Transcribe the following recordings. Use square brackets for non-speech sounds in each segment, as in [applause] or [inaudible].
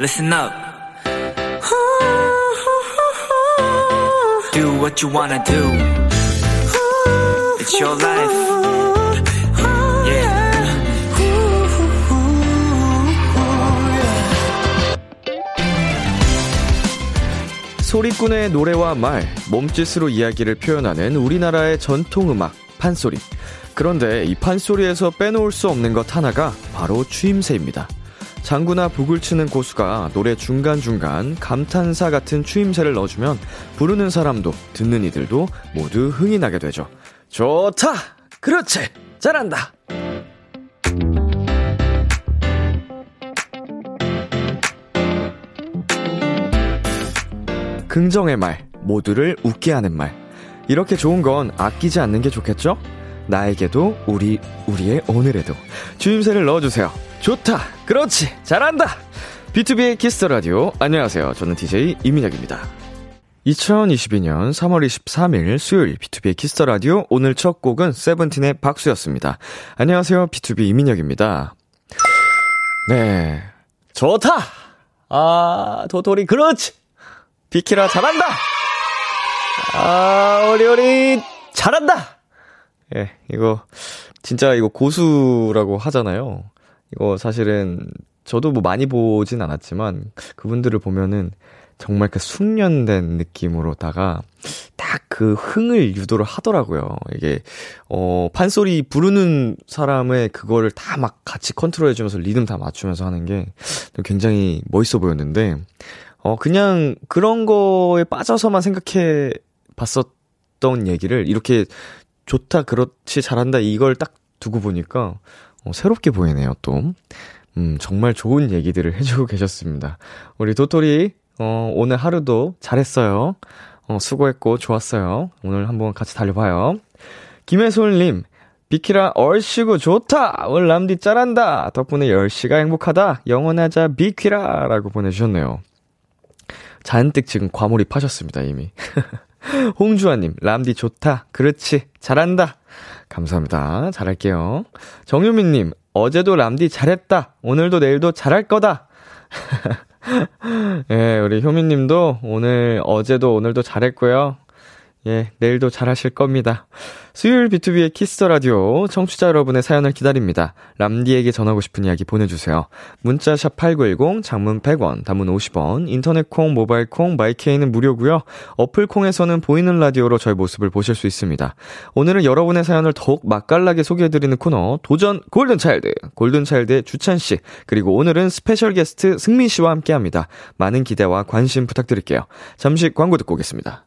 listen up. Do what you wanna do. It's your life. Yeah. 소리꾼의 노래와 말, 몸짓으로 이야기를 표현하는 우리나라의 전통음악, 판소리. 그런데 이 판소리에서 빼놓을 수 없는 것 하나가 바로 추임새입니다. 장구나 북을 치는 고수가 노래 중간중간 감탄사 같은 추임새를 넣어주면 부르는 사람도 듣는 이들도 모두 흥이 나게 되죠. 좋다! 그렇지! 잘한다! 긍정의 말, 모두를 웃게 하는 말. 이렇게 좋은 건 아끼지 않는 게 좋겠죠? 나에게도, 우리, 우리의 오늘에도. 추임새를 넣어주세요. 좋다! 그렇지! 잘한다! BTOB의 키스 더 라디오. 안녕하세요. 저는 DJ 이민혁입니다. 2022년 3월 23일 수요일 BTOB의 키스 더 라디오. 오늘 첫 곡은 세븐틴의 박수였습니다. 안녕하세요. BTOB 이민혁입니다. 네. 좋다! 아, 도토리, 그렇지! 비키라 잘한다! 아, 우리, 잘한다! 예, 이거, 진짜 이거 고수라고 하잖아요. 이거 사실은, 저도 뭐 많이 보진 않았지만, 그분들을 보면은, 정말 그 숙련된 느낌으로다가 딱 그 흥을 유도를 하더라고요. 이게 어 판소리 부르는 사람의 그거를 다 막 같이 컨트롤해 주면서 리듬 다 맞추면서 하는 게 굉장히 멋있어 보였는데 어 그냥 그런 거에 빠져서만 생각해 봤었던 얘기를 이렇게 좋다 그렇지 잘한다 이걸 딱 두고 보니까 어 새롭게 보이네요, 또. 음, 정말 좋은 얘기들을 해주고 계셨습니다. 우리 도토리 어, 오늘 하루도 잘했어요. 어, 수고했고, 좋았어요. 오늘 한번 같이 달려봐요. 김혜솔님, 비키라 얼씨구 좋다! 오늘 람디 짤한다! 덕분에 10시가 행복하다! 영원하자 비키라! 라고 보내주셨네요. 잔뜩 지금 과몰입하셨습니다, 이미. [laughs] [laughs] 홍주아님, 람디 좋다! 그렇지! 잘한다! 감사합니다. 잘할게요. 정유민님, 어제도 람디 잘했다! 오늘도 내일도 잘할 거다! [laughs] 예, 우리 효민님도 오늘, 어제도 오늘도 잘했고요. 예, 내일도 잘하실 겁니다. 수요일 BTOB의 키스 더 라디오 청취자 여러분의 사연을 기다립니다. 람디에게 전하고 싶은 이야기 보내주세요. 문자 샵 8910, 장문 100원, 단문 50원, 인터넷 콩, 모바일 콩, 마이케이는 무료고요. 어플 콩에서는 보이는 라디오로 저의 모습을 보실 수 있습니다. 오늘은 여러분의 사연을 더욱 맛깔나게 소개해드리는 코너 도전 골든 차일드, 골든 차일드의 주찬 씨, 그리고 오늘은 스페셜 게스트 승민 씨와 함께합니다. 많은 기대와 관심 부탁드릴게요. 잠시 광고 듣고 오겠습니다.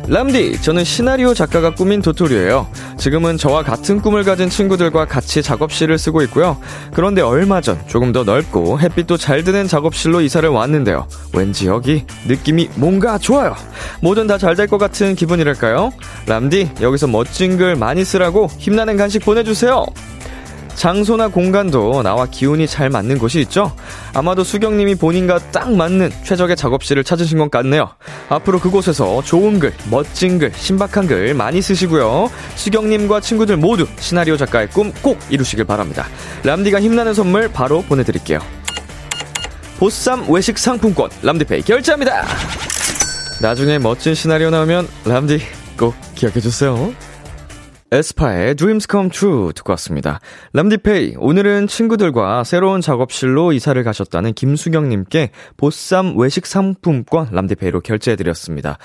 람디, 저는 시나리오 작가가 꿈인 도토리예요. 지금은 저와 같은 꿈을 가진 친구들과 같이 작업실을 쓰고 있고요. 그런데 얼마 전 조금 더 넓고 햇빛도 잘 드는 작업실로 이사를 왔는데요. 왠지 여기 느낌이 뭔가 좋아요. 뭐든 다 잘 될 것 같은 기분이랄까요? 람디, 여기서 멋진 글 많이 쓰라고 힘나는 간식 보내주세요. 장소나 공간도 나와 기운이 잘 맞는 곳이 있죠? 아마도 수경님이 본인과 딱 맞는 최적의 작업실을 찾으신 것 같네요. 앞으로 그곳에서 좋은 글, 멋진 글, 신박한 글 많이 쓰시고요. 수경님과 친구들 모두 시나리오 작가의 꿈 꼭 이루시길 바랍니다. 람디가 힘나는 선물 바로 보내드릴게요. 보쌈 외식 상품권 람디페이 결제합니다. 나중에 멋진 시나리오 나오면 람디 꼭 기억해주세요. 에스파의 Dreams Come True 듣고 왔습니다. 람디페이, 오늘은 친구들과 새로운 작업실로 이사를 가셨다는 김수경님께 보쌈 외식 상품권 람디페이로 결제해드렸습니다.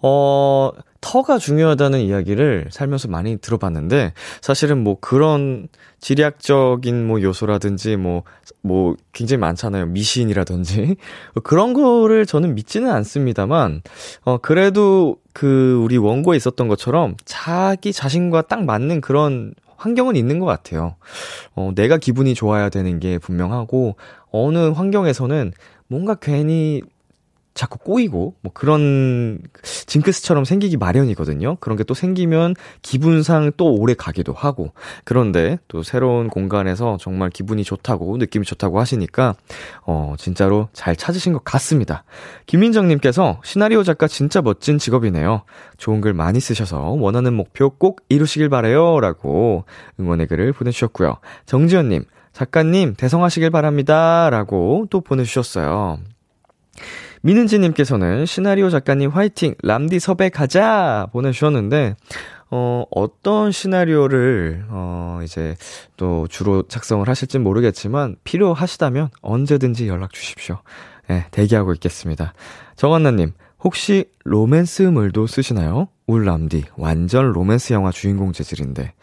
어, 터가 중요하다는 이야기를 살면서 많이 들어봤는데, 사실은 뭐 그런 지리학적인 뭐 요소라든지 뭐, 뭐 굉장히 많잖아요. 미신이라든지. [laughs] 그런 거를 저는 믿지는 않습니다만, 어, 그래도 그 우리 원고에 있었던 것처럼 자기 자신과 딱 맞는 그런 환경은 있는 것 같아요. 어, 내가 기분이 좋아야 되는 게 분명하고, 어느 환경에서는 뭔가 괜히 자꾸 꼬이고 뭐 그런 징크스처럼 생기기 마련이거든요. 그런 게 또 생기면 기분상 또 오래 가기도 하고 그런데 또 새로운 공간에서 정말 기분이 좋다고 느낌이 좋다고 하시니까 어 진짜로 잘 찾으신 것 같습니다. 김민정 님께서 시나리오 작가 진짜 멋진 직업이네요. 좋은 글 많이 쓰셔서 원하는 목표 꼭 이루시길 바래요라고 응원의 글을 보내 주셨고요. 정지현 님 작가님 대성하시길 바랍니다. 라고 또 보내주셨어요. 민은지님께서는 시나리오 작가님 화이팅! 람디 섭외 가자! 보내주셨는데, 어, 어떤 시나리오를, 어, 이제 또 주로 작성을 하실진 모르겠지만, 필요하시다면 언제든지 연락 주십시오. 네, 대기하고 있겠습니다. 정한나님, 혹시 로맨스물도 쓰시나요? 울람디, 완전 로맨스 영화 주인공 재질인데.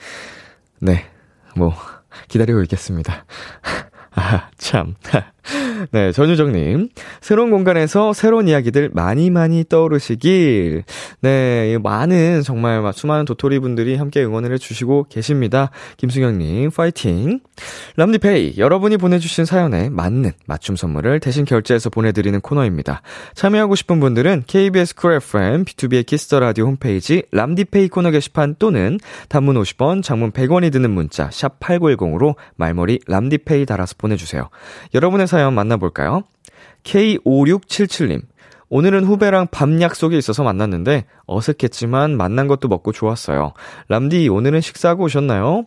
네, 뭐, 기다리고 있겠습니다. [laughs] 아, 참. [laughs] 네, 전유정님. 새로운 공간에서 새로운 이야기들 많이 많이 떠오르시길. 네, 많은, 정말 수많은 도토리 분들이 함께 응원을 해주시고 계십니다. 김수경님, 파이팅. 람디페이, 여러분이 보내주신 사연에 맞는 맞춤 선물을 대신 결제해서 보내드리는 코너입니다. 참여하고 싶은 분들은 KBS 쿨 FM, BTOB의 키스 더 라디오 홈페이지, 람디페이 코너 게시판 또는 단문 50원, 장문 100원이 드는 문자, 샵 8910으로 말머리 람디페이 달아서 보내주세요. 여러분의 사연 만나볼까요? K5677님. 오늘은 후배랑 밤 약속이 있어서 만났는데 어색했지만 만난 것도 먹고 좋았어요. 람디, 오늘은 식사하고 오셨나요?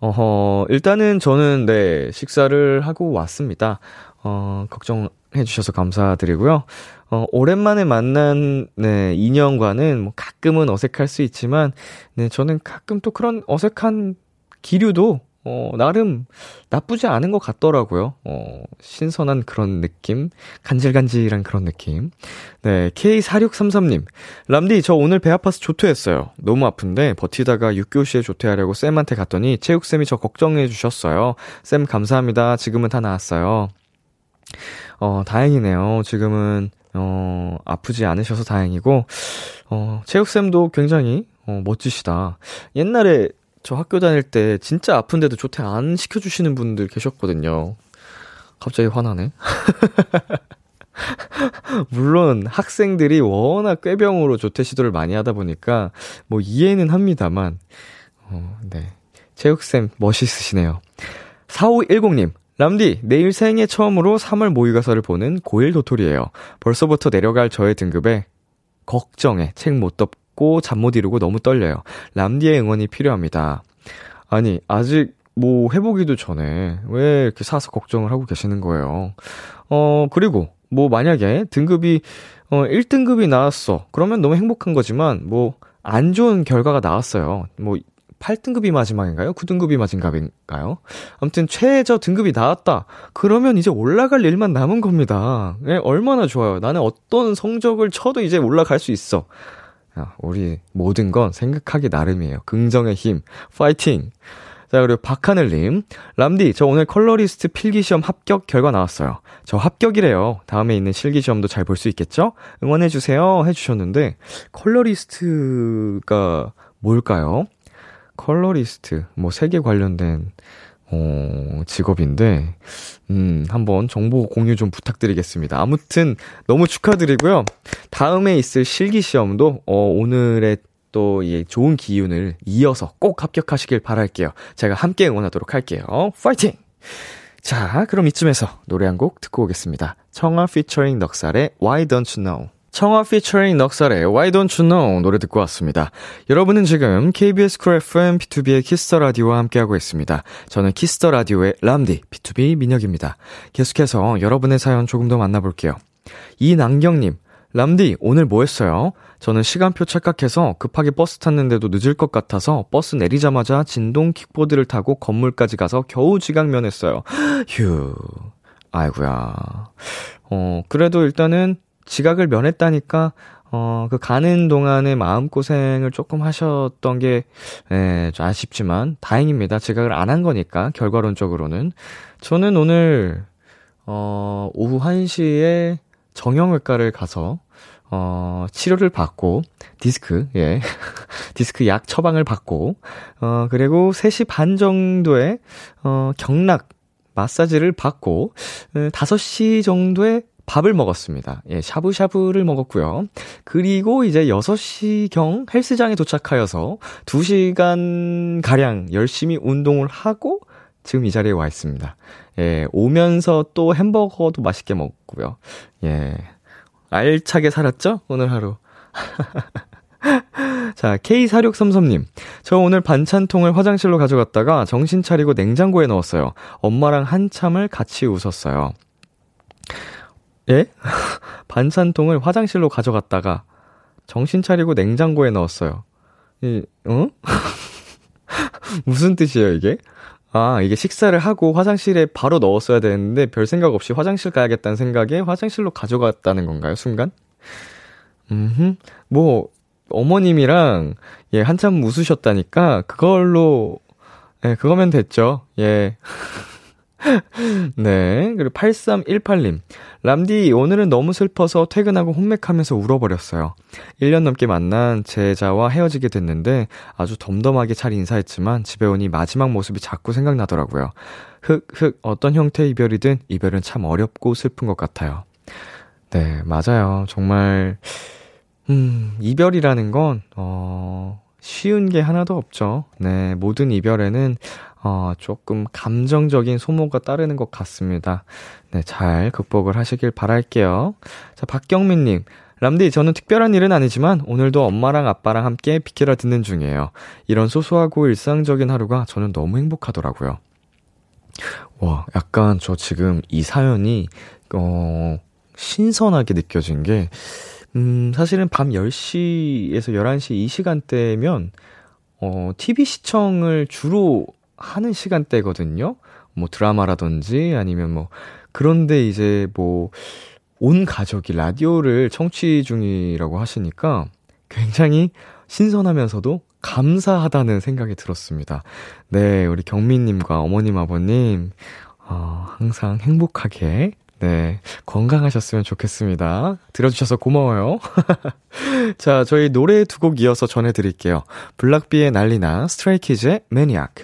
어허, 일단은 저는 네, 식사를 하고 왔습니다. 어, 걱정해 주셔서 감사드리고요. 어, 오랜만에 만난, 네, 인연과는 뭐 가끔은 어색할 수 있지만, 네, 저는 가끔 또 그런 어색한 기류도 어, 나름 나쁘지 않은 것 같더라고요. 어, 신선한 그런 느낌? 간질간질한 그런 느낌. 네, K4633님. 람디, 저 오늘 배 아파서 조퇴했어요. 너무 아픈데 버티다가 6교시에 조퇴하려고 쌤한테 갔더니 체육쌤이 저 걱정해 주셨어요. 쌤 감사합니다. 지금은 다 나았어요. 어, 다행이네요. 지금은, 어, 아프지 않으셔서 다행이고, 어, 체육쌤도 굉장히, 어, 멋지시다. 옛날에 저 학교 다닐 때 진짜 아픈데도 조퇴 안 시켜주시는 분들 계셨거든요. 갑자기 화나네. [laughs] 물론 학생들이 워낙 꾀병으로 조퇴 시도를 많이 하다 보니까 뭐 이해는 합니다만, 어, 네. 체육쌤 멋있으시네요. 4510님, 람디, 내일 생애 처음으로 3월 모의고사를 보는 고1 도토리예요. 벌써부터 내려갈 저의 등급에 걱정에 책 못 덮고 춥고 잠 못 이루고 너무 떨려요. 람디의 응원이 필요합니다. 아니, 아직 뭐 해보기도 전에 왜 이렇게 사서 걱정을 하고 계시는 거예요. 어, 그리고 뭐 만약에 등급이 어 1등급이 나왔어. 그러면 너무 행복한 거지만 뭐 안 좋은 결과가 나왔어요. 뭐 8등급이 마지막인가요? 9등급이 마지막인가요? 아무튼 최저 등급이 나왔다. 그러면 이제 올라갈 일만 남은 겁니다. 네, 얼마나 좋아요. 나는 어떤 성적을 쳐도 이제 올라갈 수 있어. 우리 모든 건 생각하기 나름이에요. 긍정의 힘, 파이팅! 자, 그리고 박하늘님. 람디, 저 오늘 컬러리스트 필기시험 합격 결과 나왔어요. 저 합격이래요. 다음에 있는 실기시험도 잘 볼 수 있겠죠? 응원해주세요. 해주셨는데, 컬러리스트가 뭘까요? 컬러리스트, 뭐, 색에 관련된, 어, 직업인데, 음, 한번 정보 공유 좀 부탁드리겠습니다. 아무튼 너무 축하드리고요. 다음에 있을 실기 시험도 어, 오늘의 또 이 좋은 기운을 이어서 꼭 합격하시길 바랄게요. 제가 함께 응원하도록 할게요. 파이팅! 자, 그럼 이쯤에서 노래 한 곡 듣고 오겠습니다. 청하 피처링 넉살의 Why Don't You Know. 청하 피처링 넉살의 Why Don't You Know 노래 듣고 왔습니다. 여러분은 지금 KBS 쿨 FM BTOB의 키스 더 라디오와 함께하고 있습니다. 저는 키스 더 라디오의 람디 BTOB 민혁입니다. 계속해서 여러분의 사연 조금 더 만나볼게요. 이난경님, 람디, 오늘 뭐 했어요? 저는 시간표 착각해서 급하게 버스 탔는데도 늦을 것 같아서 버스 내리자마자 전동 킥보드를 타고 건물까지 가서 겨우 지각 면했어요. [gasps] 휴. 아이구야. 어, 그래도 일단은 지각을 면했다니까, 어, 그 가는 동안에 마음고생을 조금 하셨던 게, 예, 좀 아쉽지만, 다행입니다. 지각을 안 한 거니까, 결과론적으로는. 저는 오늘, 어, 오후 1시에 정형외과를 가서, 어, 치료를 받고, 디스크, 예. [laughs] 디스크 약 처방을 받고, 어, 그리고 3시 반 정도에, 어, 경락 마사지를 받고, 5시 어, 정도에 밥을 먹었습니다. 예, 샤브샤브를 먹었고요. 그리고 이제 6시경 헬스장에 도착하여서 2시간 가량 열심히 운동을 하고 지금 이 자리에 와 있습니다. 예, 오면서 또 햄버거도 맛있게 먹고요. 예. 알차게 살았죠? 오늘 하루. [laughs] 자, K4633님. 저 오늘 반찬통을 화장실로 가져갔다가 정신 차리고 냉장고에 넣었어요. 엄마랑 한참을 같이 웃었어요. 예? [laughs] 반찬통을 화장실로 가져갔다가 정신 차리고 냉장고에 넣었어요. 이, 어? [laughs] 무슨 뜻이에요, 이게? 아, 이게 식사를 하고 화장실에 바로 넣었어야 되는데 별 생각 없이 화장실 가야겠다는 생각에 화장실로 가져갔다는 건가요, 순간? 음, 뭐, 어머님이랑, 예, 한참 웃으셨다니까, 그걸로, 예, 그거면 됐죠. 예. [laughs] [laughs] 네. 그리고 8318님. 람디, 오늘은 너무 슬퍼서 퇴근하고 혼맥하면서 울어버렸어요. 1년 넘게 만난 제자와 헤어지게 됐는데 아주 덤덤하게 잘 인사했지만 집에 오니 마지막 모습이 자꾸 생각나더라고요. 흑, 흑, 어떤 형태의 이별이든 이별은 참 어렵고 슬픈 것 같아요. 네, 맞아요. 정말, 음, 이별이라는 건, 어, 쉬운 게 하나도 없죠. 네, 모든 이별에는 어, 조금 감정적인 소모가 따르는 것 같습니다. 네, 잘 극복을 하시길 바랄게요. 자, 박경민 님. 람디, 저는 특별한 일은 아니지만 오늘도 엄마랑 아빠랑 함께 비키라 듣는 중이에요. 이런 소소하고 일상적인 하루가 저는 너무 행복하더라고요. 와, 약간 저 지금 이 사연이, 어, 신선하게 느껴진 게, 음, 사실은 밤 10시에서 11시 이 시간대면, 어, TV 시청을 주로 하는 시간대거든요. 뭐 드라마라든지 아니면 뭐 그런데 이제 뭐 온 가족이 라디오를 청취 중이라고 하시니까 굉장히 신선하면서도 감사하다는 생각이 들었습니다. 네, 우리 경민님과 어머님, 아버님, 어, 항상 행복하게, 네, 건강하셨으면 좋겠습니다. 들어주셔서 고마워요. [laughs] 자, 저희 노래 두 곡 이어서 전해드릴게요. 블락비의 난리나, 스트레이키즈의 매니악.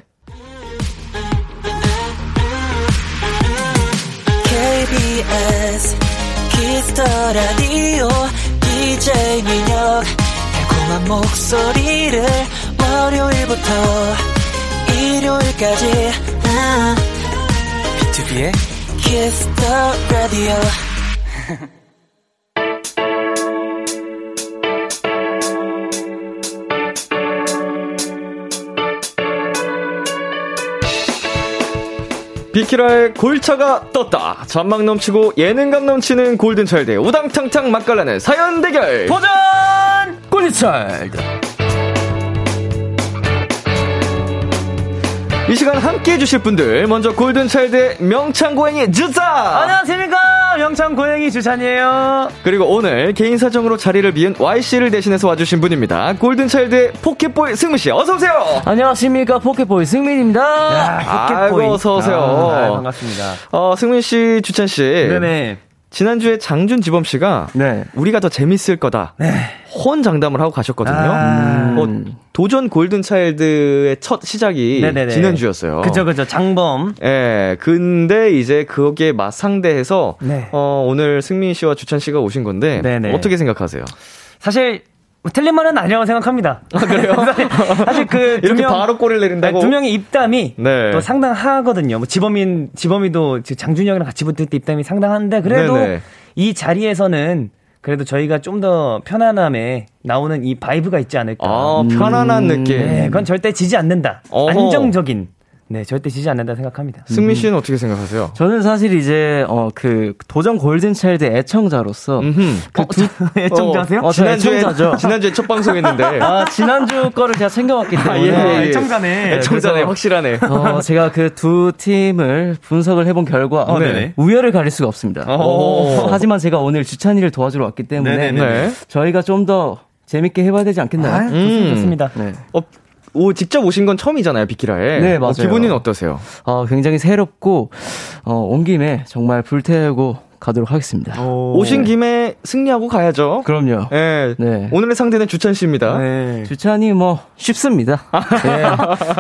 KBS 키스 더 라디오 DJ 민혁 달콤한 목소리를 월요일부터 일요일까지 비투비의 키스 더 라디오 비키라의 골차가 떴다. 잔망 넘치고 예능감 넘치는 골든차일드 우당탕탕 맛깔나는 사연 대결. 도전! 골든차일드 이 시간 함께 해주실 분들 먼저 골든차일드의 명창고앵이 주찬 안녕하십니까? 명창고앵이 주찬이에요. 그리고 오늘 개인 사정으로 자리를 비운 Y 씨를 대신해서 와주신 분입니다. 골든차일드의 포켓보이 승민씨 어서오세요! 안녕하십니까? 포켓보이 승민입니다. 야, 포켓보이. 아이고 어서오세요. 아, 아, 반갑습니다. 어 승민씨 주찬씨. 네네 지난주에 장준 지범 씨가 네. 우리가 더 재밌을 거다. 네. 혼 장담을 하고 가셨거든요. 아~ 어, 도전 골든 차일드의 첫 시작이 네네네. 지난주였어요. 그죠, 그죠. 장범. 예. 근데 이제 거기에 맞상대해서 네. 어, 오늘 승민 씨와 주찬 씨가 오신 건데 네네. 어떻게 생각하세요? 사실 뭐 틀린 말은 아니라고 생각합니다. 아, 그래요? [laughs] 사실 그 [laughs] 두 명, 바로 꼬리를 내린다고 네, 두 명의 입담이 네. 또 상당하거든요. 뭐 지범인 지범이도 장준영이랑 같이 붙을 때 입담이 상당한데 그래도 네네. 이 자리에서는 그래도 저희가 좀 더 편안함에 나오는 이 vibe가 있지 않을까. 아, 편안한 음, 느낌. 네, 그건 절대 지지 않는다. 어허. 안정적인 네, 절대 지지 않는다 생각합니다. 승민 씨는 음. 어떻게 생각하세요? 저는 사실 이제 어 그 도전 골든 차일드 애청자로서 그두 [laughs] 어, 애청자세요? 어, 지난주에 애청자죠. [laughs] 지난주에 첫 방송했는데 [laughs] 아 지난주 거를 제가 챙겨왔기 때문에 아, 예, 예. 애청자네. 애청자네 확실하네. 어, 제가 그 두 팀을 분석을 해본 결과 어, 우열을 가릴 수가 없습니다. 하지만 제가 오늘 주찬이를 도와주러 왔기 때문에 네. 저희가 좀 더 재밌게 해봐야 되지 않겠나요? 아, 음. 좋습니다. 네. 어, 오, 직접 오신 건 처음이잖아요, 비키라에. 네, 맞아요. 어, 기분은 어떠세요? 어, 굉장히 새롭고, 어, 온 김에 정말 불태우고 가도록 하겠습니다. 오. 신 김에 승리하고 가야죠. 그럼요. 네. 네. 오늘의 상대는 주찬 씨입니다. 네. 주찬이 뭐 쉽습니다. [laughs] 네.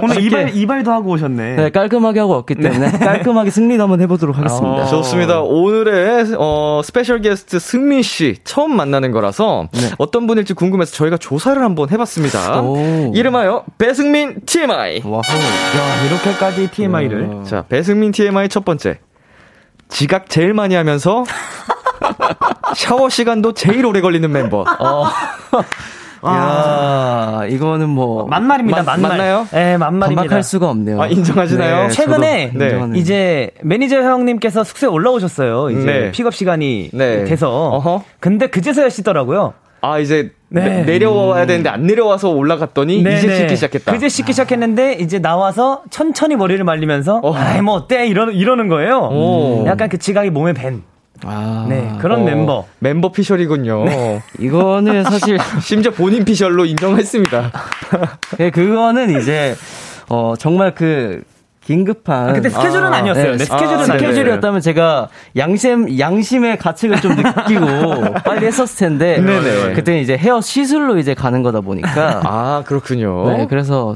오늘 이발 이발도 하고 오셨네. 네, 깔끔하게 하고 왔기 때문에 네. [laughs] 깔끔하게 승리도 한번 해보도록 하겠습니다. 아. 좋습니다. 오늘의 어, special guest 승민 씨 처음 만나는 거라서 네. 어떤 분일지 궁금해서 저희가 조사를 한번 해봤습니다. 오. 이름하여 배승민 TMI. 와우. 야 이렇게까지 TMI를. 음. 자 배승민 TMI 첫 번째. 지각 제일 많이 하면서 [laughs] 샤워 시간도 제일 오래 걸리는 멤버. 어. [laughs] 야, 이거는 뭐 맞말입니다. 맞, 맞말. 맞나요? 네, 맞말입니다. 반박할 수가 없네요. 아, 인정하시나요? 네, 최근에 네. 이제 매니저 형님께서 숙소에 올라오셨어요. 이제 네. 픽업 시간이 네. 돼서. 어허. 근데 그제서야 씻더라고요. 아 이제 네. 내려와야 되는데 안 내려와서 올라갔더니 네, 이제 네. 씻기 시작했다. 그제 씻기 시작했는데 이제 나와서 천천히 머리를 말리면서 어. 아이 뭐 어때 이러 이러는 거예요. 오. 약간 그 지각이 몸에 밴. 아, 네 그런 어, 멤버 멤버 피셜이군요. 네. [laughs] 이거는 사실 [laughs] 심지어 본인 피셜로 인정했습니다. 네 그거는 이제 어 정말 그 긴급한. 아, 근데 스케줄은 아, 니었어요 네, 스케줄은 아, 스케줄이었다면 제가 양심 양심의 가책을 좀 느끼고 [laughs] 빨리 했었을 텐데. 네네. 그때는 이제 헤어 시술로 이제 가는 거다 보니까. 아 그렇군요. 네, 그래서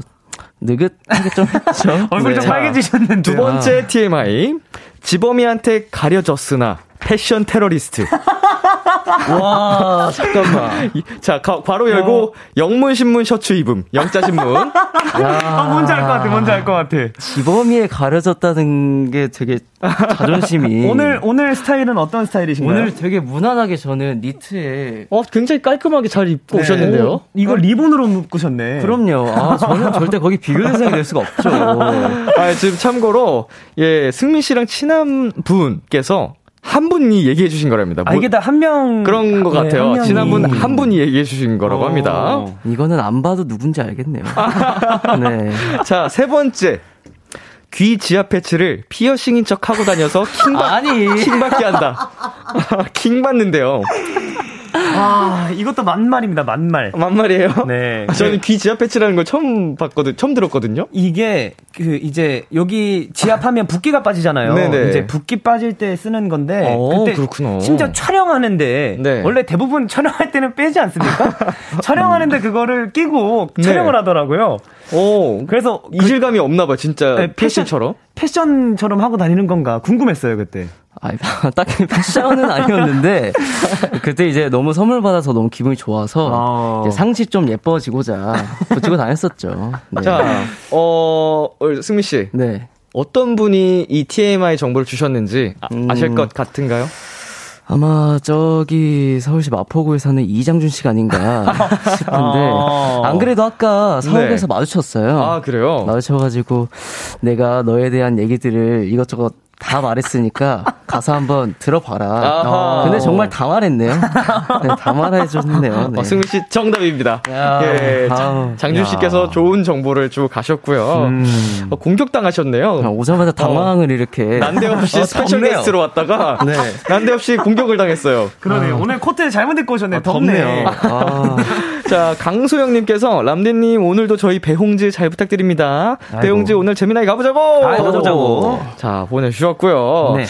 느긋하게 좀 했죠. [laughs] 얼굴 네. 좀 빨개지셨는데. 두 번째 TMI. 지범이한테 가려졌으나 패션 테러리스트. 와, 잠깐만. [laughs] 자, 가, 바로 열고 어. 영문신문 셔츠 입음. 영자신문. [laughs] 아, 뭔지 알 것 같아, 뭔지 알 것 같아. 지범이에 가려졌다는 게 되게 자존심이. [laughs] 오늘, 오늘 스타일은 어떤 스타일이신가요? 오늘 되게 무난하게 저는 니트에. 어, 굉장히 깔끔하게 잘 입고 네. 오셨는데요? 오, 이거 리본으로 묶으셨네. 그럼요. 아, 저는 절대 거기 비교 대상이 될 수가 없죠. 아, 지금 참고로, 예, 승민 씨랑 친한 분께서 한 분이 얘기해 주신 거랍니다. 아, 이게 다 한 명. 그런 것 네, 같아요. 지난분 한 분이 얘기해 주신 거라고 어. 합니다. 이거는 안 봐도 누군지 알겠네요. [laughs] 네. 자, 세 번째. 귀 지하 패치를 피어싱인 척 하고 다녀서 킹받, 아니. 킹받게 한다. [laughs] 킹 받는데요. 아, 이것도 만말입니다, 만말. 만말이에요? 네. 저는 귀 지압 패치라는 걸 처음 봤거든, 처음 들었거든요? 이게, 그, 이제, 여기 지압하면 붓기가 빠지잖아요. 네네. 이제 붓기 빠질 때 쓰는 건데. 오, 어, 그때 그렇구나. 심지어 촬영하는데. 네. 원래 대부분 [laughs] 촬영할 때는 빼지 않습니까? [laughs] 촬영하는데 그거를 끼고 네. 촬영을 하더라고요. 오. 그래서. 이질감이 그, 없나 봐, 진짜. 네, 패션처럼? 패션처럼 하고 다니는 건가 궁금했어요, 그때. 아니, [laughs] 딱히 패션은 아니었는데, 그때 이제 너무 선물 받아서 너무 기분이 좋아서, 어. 상시 좀 예뻐지고자 붙이고 다녔었죠. 네. 자, 어, 승미 씨. 네. 어떤 분이 이 TMI 정보를 주셨는지 아, 음. 아실 것 같은가요? 아마 저기 서울시 마포구에 사는 이장준 씨가 아닌가 [laughs] 싶은데 아~ 안 그래도 아까 서울에서 네. 마주쳤어요. 아 그래요? 마주쳐가지고 내가 너에 대한 얘기들을 이것저것 다 말했으니까 가서 한번 들어봐라. 아하. 근데 정말 다 말했네요. 네, 다 말해줬네요. 네. 어, 승민 씨 정답입니다. 야, 예, 장준 씨께서 좋은 정보를 주고 가셨고요. 음. 어, 공격당하셨네요. 아, 오자마자 당황을 어, 이렇게. 난데없이 어, special guest로 왔다가 네. 난데없이 공격을 당했어요. 그러네요. 아. 오늘 코트 잘못 입고 오셨네요. 아, 덥네요. 아. 자, 강소영님께서 람디님 오늘도 저희 배홍즈 잘 부탁드립니다. 아이고. 배홍즈 오늘 재미나게 가보자고. 아이고, 가보자고. 자, 보내주셨고요. 네.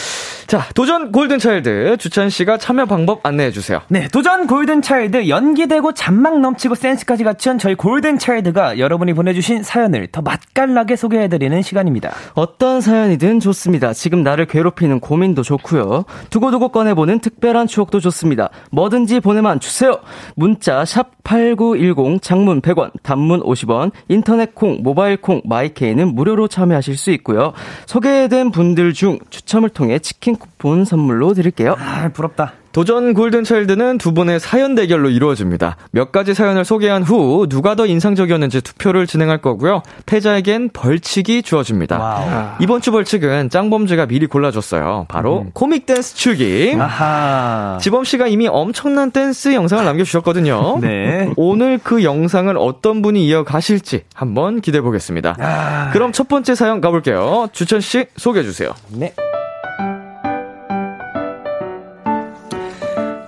자, 도전 골든차일드 주찬 씨가 참여 방법 안내해 주세요. 네, 도전 골든차일드 연기되고 잔망 넘치고 센스까지 갖춘 저희 골든차일드가 여러분이 보내주신 사연을 더 맛깔나게 소개해 드리는 시간입니다. 어떤 사연이든 좋습니다. 지금 나를 괴롭히는 고민도 좋고요. 두고두고 꺼내보는 특별한 추억도 좋습니다. 뭐든지 보내만 주세요. 문자 샵 #8910 장문 100원, 단문 50원, 인터넷 콩, 모바일 콩, 마이케이는 무료로 참여하실 수 있고요. 소개된 분들 중 추첨을 통해 치킨 쿠폰 선물로 드릴게요. 아, 부럽다. 도전 골든차일드는 두 분의 사연 대결로 이루어집니다. 몇 가지 사연을 소개한 후 누가 더 인상적이었는지 투표를 진행할 거고요. 패자에겐 벌칙이 주어집니다. 와우. 이번 주 벌칙은 짱범즈가 미리 골라줬어요. 바로 음. 코믹 댄스 추기. 아하. 지범 씨가 이미 엄청난 댄스 영상을 남겨주셨거든요. [laughs] 네. 오늘 그 영상을 어떤 분이 이어가실지 한번 기대해 보겠습니다. 아. 그럼 첫 번째 사연 가볼게요. 주찬 씨 소개해 주세요. 네.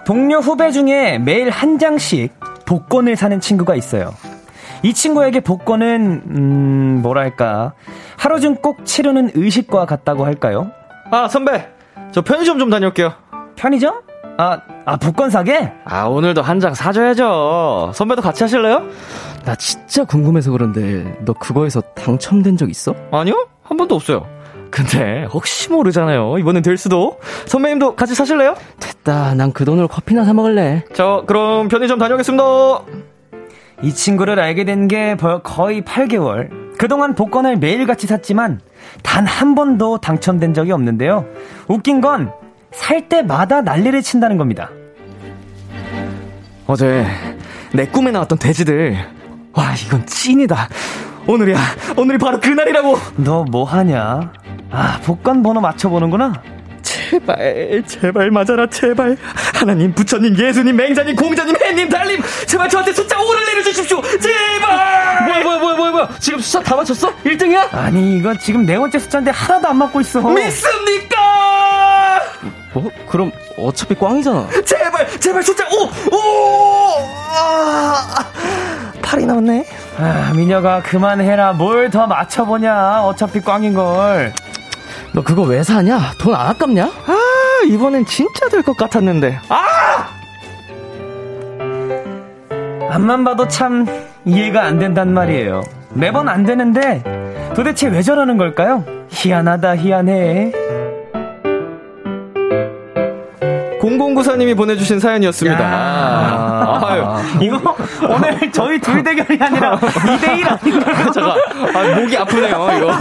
동료 후배 중에 매일 한 장씩 복권을 사는 친구가 있어요. 이 친구에게 복권은 음 뭐랄까 하루 중 꼭 치르는 의식과 같다고 할까요? 아 선배 저 편의점 좀 다녀올게요. 편의점? 아, 아 복권 사게? 아 오늘도 한 장 사줘야죠. 선배도 같이 하실래요? 나 진짜 궁금해서 그런데 너 그거에서 당첨된 적 있어? 아니요 한 번도 없어요. 근데 혹시 모르잖아요. 이번엔 될 수도. 선배님도 같이 사실래요? 됐다. 난 그 돈으로 커피나 사 먹을래. 저 그럼 편의점 다녀오겠습니다. 이 친구를 알게 된 게 거의 8개월. 그동안 복권을 매일같이 샀지만 단 한 번도 당첨된 적이 없는데요. 웃긴 건 살 때마다 난리를 친다는 겁니다. 어제 내 꿈에 나왔던 돼지들. 와, 이건 찐이다. 오늘이야. 오늘이 바로 그날이라고. 너 뭐 하냐? 아, 복권 번호 맞춰보는구나? 제발, 제발 맞아라, 제발. 하나님, 부처님, 예수님, 맹자님, 공자님, 해님, 달님, 제발 저한테 숫자 5를 내려주십시오! 제발! 뭐야, 뭐야, 뭐야, 뭐야, 뭐야. 지금 숫자 다 맞췄어? 1등이야? 아니, 이거 지금 네 번째 숫자인데 하나도 안 맞고 있어. 믿습니까? 뭐? 그럼 어차피 꽝이잖아. 제발, 제발 숫자 5! 5! 아, 8이 나왔네. 아, 미녀가 그만해라. 뭘 더 맞춰보냐. 어차피 꽝인걸. 너 그거 왜 사냐? 돈 안 아깝냐? 아, 이번엔 진짜 될 것 같았는데. 아! 앞만 봐도 참 이해가 안 된단 말이에요. 매번 안 되는데 도대체 왜 저러는 걸까요? 희한하다, 희한해. 0094님이 보내주신 사연이었습니다. 아. 이거 오늘 저희 둘 대결이 아니라 2대1 아닌가요? [laughs] 잠깐. 아, 목이 아프네요, 이거.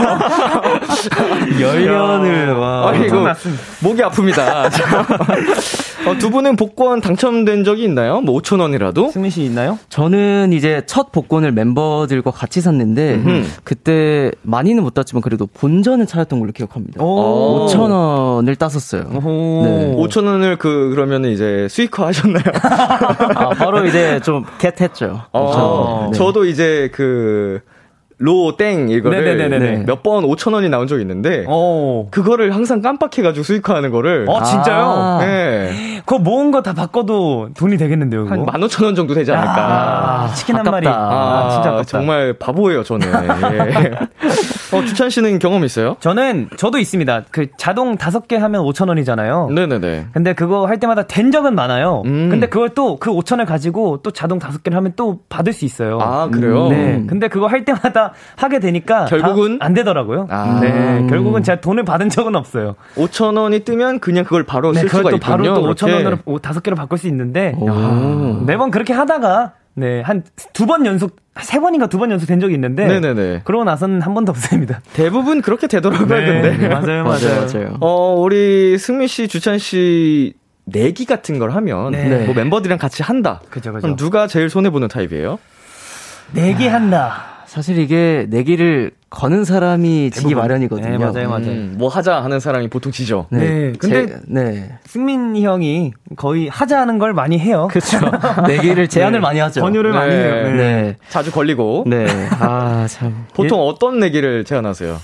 열연을, 와. 아, 이거 목이 아픕니다. 어, 두 분은 복권 당첨된 적이 있나요? 뭐 5천 원이라도? 승민 씨 있나요? 저는 이제 첫 복권을 멤버들과 같이 샀는데, 음흠. 그때 많이는 못 땄지만 그래도 본전을 찾았던 걸로 기억합니다. 5천 원을 땄었어요. 네. 5천 원을 그, 그러면 이제 수익화 하셨나요? [laughs] 아, 바로 이제 좀 겟했죠. 어, 네. 저도 이제 그, 로땡 이거를 몇번 5천 원이 나온 적이 있는데 오. 그거를 항상 깜빡해가지고 수익화하는 거를 어 진짜요? 아. 네. 그거 모은 거 다 바꿔도 돈이 되겠는데요. 그거? 한 15,000원 정도 되지 않을까. 아, 치킨 한 마리. 아, 아, 진짜 아깝다. 정말 바보예요 저는. 예. [laughs] 어 주찬 씨는 경험 있어요? 저는 저도 있습니다. 그 자동 다섯 개 하면 5천 원이잖아요. 네네네. 근데 그거 할 때마다 된 적은 많아요. 음. 근데 그걸 또 그 5천을 가지고 또 자동 다섯 개를 하면 또 받을 수 있어요. 아 그래요? 네. 근데 그거 할 때마다 하게 되니까 결국은 안 되더라고요. 아. 네, 결국은 제가 돈을 받은 적은 없어요. 5천 원이 뜨면 그냥 그걸 바로 네, 쓸 수가 있군요. 바로 또 5천 원으로 다섯 개로 바꿀 수 있는데 매번 그렇게 하다가 네, 한 두 번 연속, 세 번인가 두 번 연속 된 적이 있는데. 네네네. 그러고 나서는 한 번도 없습니다. [laughs] 대부분 그렇게 되더라고요, 네, 근데. [laughs] 맞아요, 맞아요, 맞아요. 어, 우리 승민 씨, 주찬 씨, 내기 같은 걸 하면, 네. 뭐 멤버들이랑 같이 한다. 그죠, 그죠. 그럼 누가 제일 손해 보는 타입이에요? 내기 한다. 사실 이게 내기를 거는 사람이 지기 마련이거든요. 네, 맞아요, 맞아요. 음, 뭐 하자 하는 사람이 보통 지죠. 네. 네. 근데 제, 네. 승민 형이 거의 하자 하는 걸 많이 해요. 그렇죠. [laughs] 내기를 제안을 네. 많이 하죠. 권유를 많이 네. 해요. 네. 자주 걸리고. 네. 아, 참. 보통 예, 어떤 내기를 제안하세요?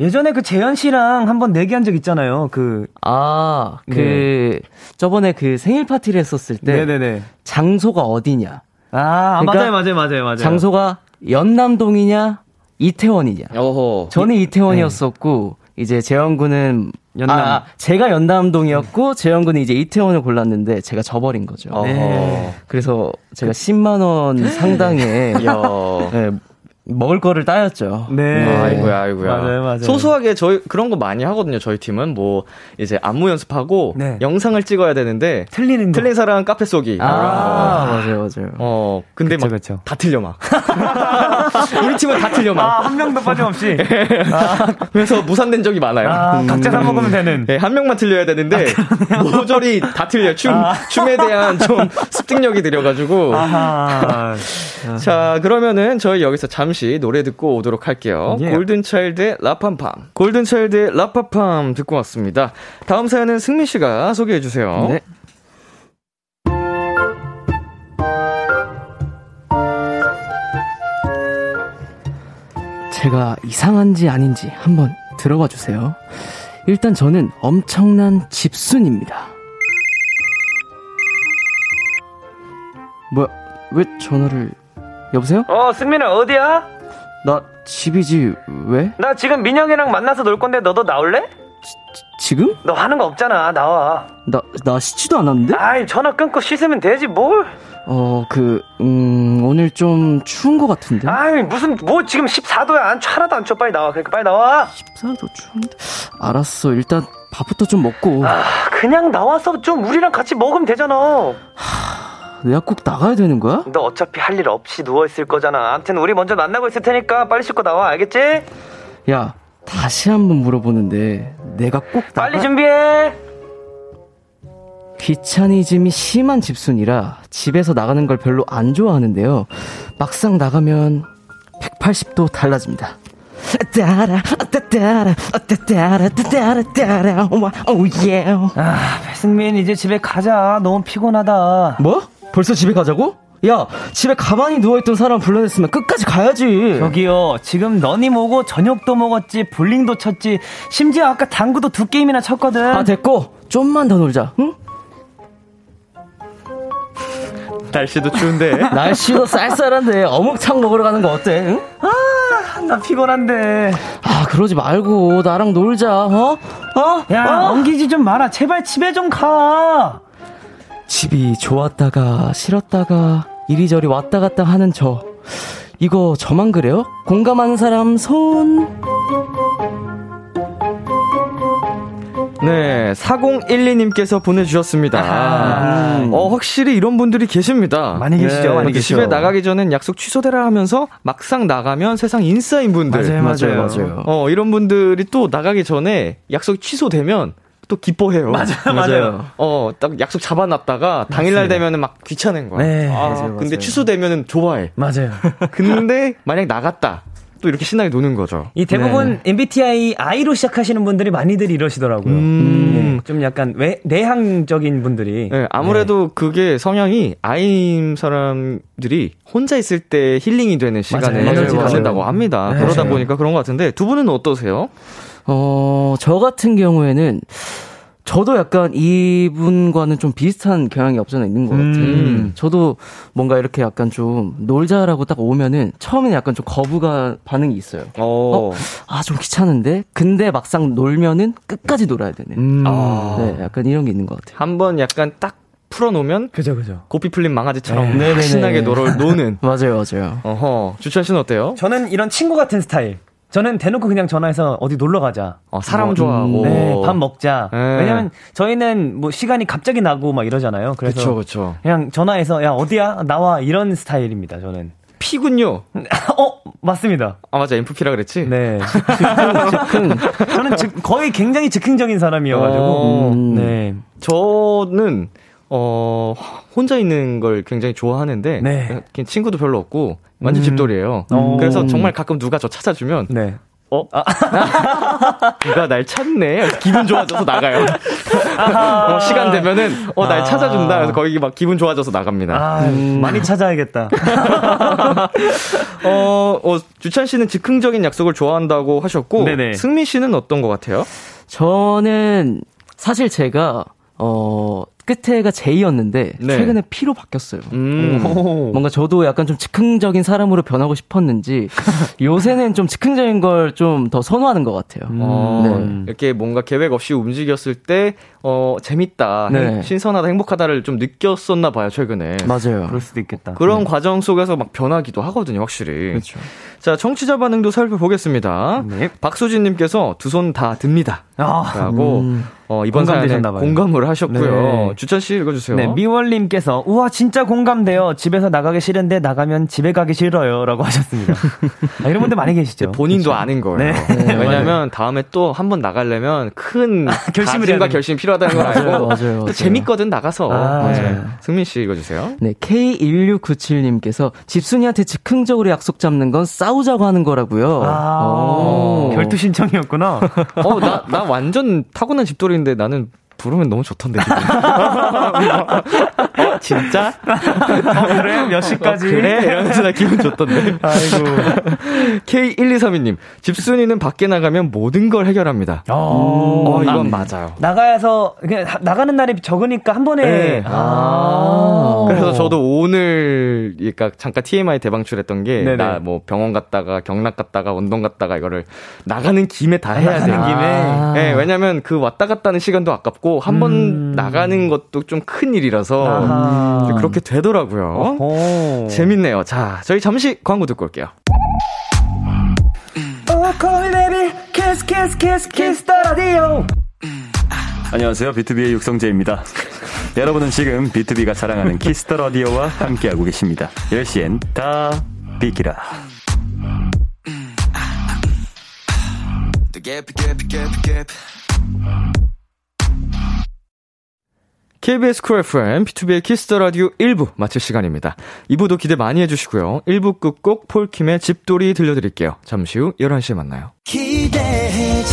예전에 그 재현 씨랑 한번 내기한 적 있잖아요. 그 아, 그 네. 저번에 그 생일 파티를 했었을 때 네네네. 장소가 어디냐? 아, 그러니까 맞아요, 맞아요, 맞아요, 맞아요. 장소가 연남동이냐 이태원이냐. 어허. 저는 이태원이었었고 네. 이제 재현 군은 연남. 아, 제가 연남동이었고 재현 군은 이제 이태원을 골랐는데 제가 져버린 거죠. 네. 그래서 제가 10만 원 상당의 네, 먹을 거를 따였죠. 네. 네. 아이고야, 아이고야. 맞아요, 맞아요. 소소하게 저희 그런 거 많이 하거든요. 저희 팀은 뭐 이제 안무 연습하고 네. 영상을 찍어야 되는데 틀리는 틀린 사람 카페 쏘기. 아, 아 맞아요, 맞아요. 어, 근데 그쵸, 막 그쵸. 다 틀려 막. [laughs] 우리 팀은 다 틀려 막. 아, 한 명도 빠짐없이. [laughs] 아. 그래서 무산된 적이 많아요. 아, 음. 각자 사 먹으면 되는. 네, 한 명만 틀려야 되는데 아, 모조리 다 틀려. 춤 아. 춤에 대한 좀 습득력이 들여가지고. [laughs] 자, 그러면은 저희 여기서 잠시 노래 듣고 오도록 할게요. 예. 골든차일드의 라팜팜. 골든차일드의 라팜팜 듣고 왔습니다. 다음 사연은 승민 씨가 소개해 주세요. 네. 제가 이상한지 아닌지 한번 들어봐 주세요. 일단 저는 엄청난 집순입니다. 뭐야, 왜 전화를, 여보세요? 어, 승민아, 어디야? 나 집이지, 왜? 나 지금 민영이랑 만나서 놀 건데 너도 나올래? 지, 금 너 하는 거 없잖아, 나와. 나, 나 씻지도 않았는데? 아이, 전화 끊고 씻으면 되지, 뭘? 어, 그, 음, 오늘 좀 추운 것 같은데? 아이, 무슨, 뭐 지금 14도야. 안, 하나도 안 추워. 빨리 나와. 그러니까 빨리 나와. 14도 추운데. 알았어. 일단 밥부터 좀 먹고. 아, 그냥 나와서 좀 우리랑 같이 먹으면 되잖아. 하, 내가 꼭 나가야 되는 거야? 너 어차피 할 일 없이 누워있을 거잖아. 암튼 우리 먼저 만나고 있을 테니까 빨리 씻고 나와. 알겠지? 야, 다시 한번 물어보는데 내가 꼭 나가... 빨리 준비해! 귀차니즘이 심한 집순이라 집에서 나가는 걸 별로 안 좋아하는데요. 막상 나가면 180도 달라집니다. 따라 따라 따라 따라 따라 오예 아 배승민 이제 집에 가자 너무 피곤하다 뭐? 벌써 집에 가자고? 야 집에 가만히 누워있던 사람 불러냈으면 끝까지 가야지 저기요 지금 너님 오고 저녁도 먹었지 볼링도 쳤지 심지어 아까 당구도 두 게임이나 쳤거든 아 됐고 좀만 더 놀자 응? 날씨도 추운데. [laughs] 날씨도 쌀쌀한데 어묵창 먹으러 가는 거 어때? 응? 아, 나 피곤한데. 아, 그러지 말고 나랑 놀자. 어? 어? 야, 어? 옮기지 좀 마라. 제발 집에 좀 가. 집이 좋았다가 싫었다가 이리저리 왔다 갔다 하는 저. 이거 저만 그래요? 공감하는 사람 손. 네, 4012님께서 보내주셨습니다. 아, 음. 어, 확실히 이런 분들이 계십니다. 많이 계시죠, 네, 많이 계시죠. 집에 나가기 전엔 약속 취소되라 하면서 막상 나가면 세상 인싸인 분들. 맞아요, 맞아요. 맞아요. 어, 이런 분들이 또 나가기 전에 약속 취소되면 또 기뻐해요. 맞아요, 맞아요. 어, 딱 약속 잡아놨다가 당일날 되면은 막 귀찮은 거야. 네, 아, 맞아요, 근데 맞아요. 취소되면은 좋아해. 맞아요. [laughs] 근데 만약 나갔다. 또 이렇게 신나게 노는 거죠. 이 대부분 네. MBTI I로 시작하시는 분들이 많이들 이러시더라고요. 음. 네, 좀 약간 외, 내향적인 분들이. 네, 아무래도 네. 그게 성향이 I인 사람들이 혼자 있을 때 힐링이 되는 시간에 에너지 받는다고 합니다. 네. 그러다 보니까 그런 것 같은데 두 분은 어떠세요? 어, 저 같은 경우에는 저도 약간 이분과는 좀 비슷한 경향이 없잖아 있는 것 같아요. 음. 저도 뭔가 이렇게 약간 좀 놀자라고 딱 오면은 처음에는 약간 좀 거부가 반응이 있어요. 어, 아, 좀 귀찮은데? 근데 막상 놀면은 끝까지 놀아야 되네. 음. 아. 네, 약간 이런 게 있는 것 같아요. 한번 약간 딱 풀어놓으면 그죠 그죠 고삐 풀린 망아지처럼 네. 신나게 놀, 노는 [laughs] 맞아요 맞아요 어허 주찬 씨는 어때요? 저는 이런 친구 같은 스타일 저는 대놓고 그냥 전화해서 어디 놀러 가자. 어, 사람 뭐, 좋아하고. 네, 밥 먹자. 네. 왜냐면 저희는 뭐 시간이 갑자기 나고 막 이러잖아요. 그래서 그쵸, 그쵸. 그냥 전화해서 야 어디야 나와 이런 스타일입니다. 저는. 피군요. [laughs] 어 맞습니다. 아 맞아 MFP라 그랬지. 네. 즉흥, 즉흥. 저는 즉, 거의 굉장히 즉흥적인 사람이어가지고. 어, 음. 네. 저는 어 혼자 있는 걸 굉장히 좋아하는데 네. 친구도 별로 없고 완전 음. 집돌이에요. 오. 그래서 정말 가끔 누가 저 찾아주면 네. 어? 아. [laughs] 누가 날 찾네. 기분 좋아져서 나가요. [laughs] 어, 시간 되면은 어 날 찾아준다. 그래서 거기 막 기분 좋아져서 나갑니다. 아, 음. 많이 찾아야겠다. [laughs] 어, 어, 주찬 씨는 즉흥적인 약속을 좋아한다고 하셨고 네네. 승민 씨는 어떤 것 같아요? 저는 사실 제가 어 끝에가 J였는데 네. 최근에 P로 바뀌었어요. 음. 뭔가 저도 약간 좀 즉흥적인 사람으로 변하고 싶었는지 [laughs] 요새는 좀 즉흥적인 걸 좀 더 선호하는 것 같아요. 음. 어, 네. 이렇게 뭔가 계획 없이 움직였을 때 어, 재밌다, 네. 신선하다, 행복하다를 좀 느꼈었나 봐요 최근에. 맞아요. 그럴 수도 있겠다. 그런 네. 과정 속에서 막 변하기도 하거든요, 확실히. 그렇죠. 자, 청취자 반응도 살펴보겠습니다. 네. 박수진님께서 두 손 다 듭니다. 아, 라고 음. 어, 이번 사연에 공감을 하셨고요. 네. 주찬 씨 읽어주세요. 네, 미월님께서 우와 진짜 공감돼요. 집에서 나가기 싫은데 나가면 집에 가기 싫어요라고 하셨습니다. [laughs] 아, 이런 분들 많이 계시죠. 본인도 그렇죠? 아는 거예요. 네. 네. 왜냐하면 다음에 또 한 번 나가려면 큰 [laughs] 결심과 결심이 필요하다는 걸 알고 맞아요, 맞아요, 맞아요. 재밌거든 나가서. 아, 네. 맞아요. 승민 씨 읽어주세요. 네, K1697님께서 집순이한테 즉흥적으로 약속 잡는 건 싸 우자고 하는 거라고요. 아, 결투 신청이었구나. 어, 나, 나 완전 타고난 집돌이 노래인데 나는 부르면 너무 좋던데. 어, 진짜? 어, 그래? 몇 시까지? 어, 그래? 이러면서 나 기분 좋던데. 아이고. K1232님, 집순이는 밖에 나가면 모든 걸 해결합니다. 어, 어 이건 나, 맞아요. 나가서, 그냥 나가는 날이 적으니까 한 번에. 네. 아. 그래서 저도 오늘, 그러니까 잠깐 TMI 대방출했던 게, 나 뭐 병원 갔다가, 경락 갔다가, 운동 갔다가 이거를 나가는 김에 다 해야 돼. 나가는 김에? 아. 네, 왜냐면 그 왔다 갔다 하는 시간도 아깝고, 있고 한번 음. 나가는 것도 좀 큰 일이라서 아하. 그렇게 되더라고요. 어허. 재밌네요. 자, 저희 잠시 광고 듣고 올게요. 안녕하세요. 비투비의 육성재입니다. 여러분은 지금 비투비가 사랑하는 Kiss the Radio와 함께하고 계십니다. 10시엔 다 비키라. KBS Cool FM, 비투비의 Kiss the Radio 1부 마칠 시간입니다. 2부도 기대 많이 해주시고요. 1부 끝곡 폴킴의 집돌이 들려드릴게요. 잠시 후 11시에 만나요. 기대해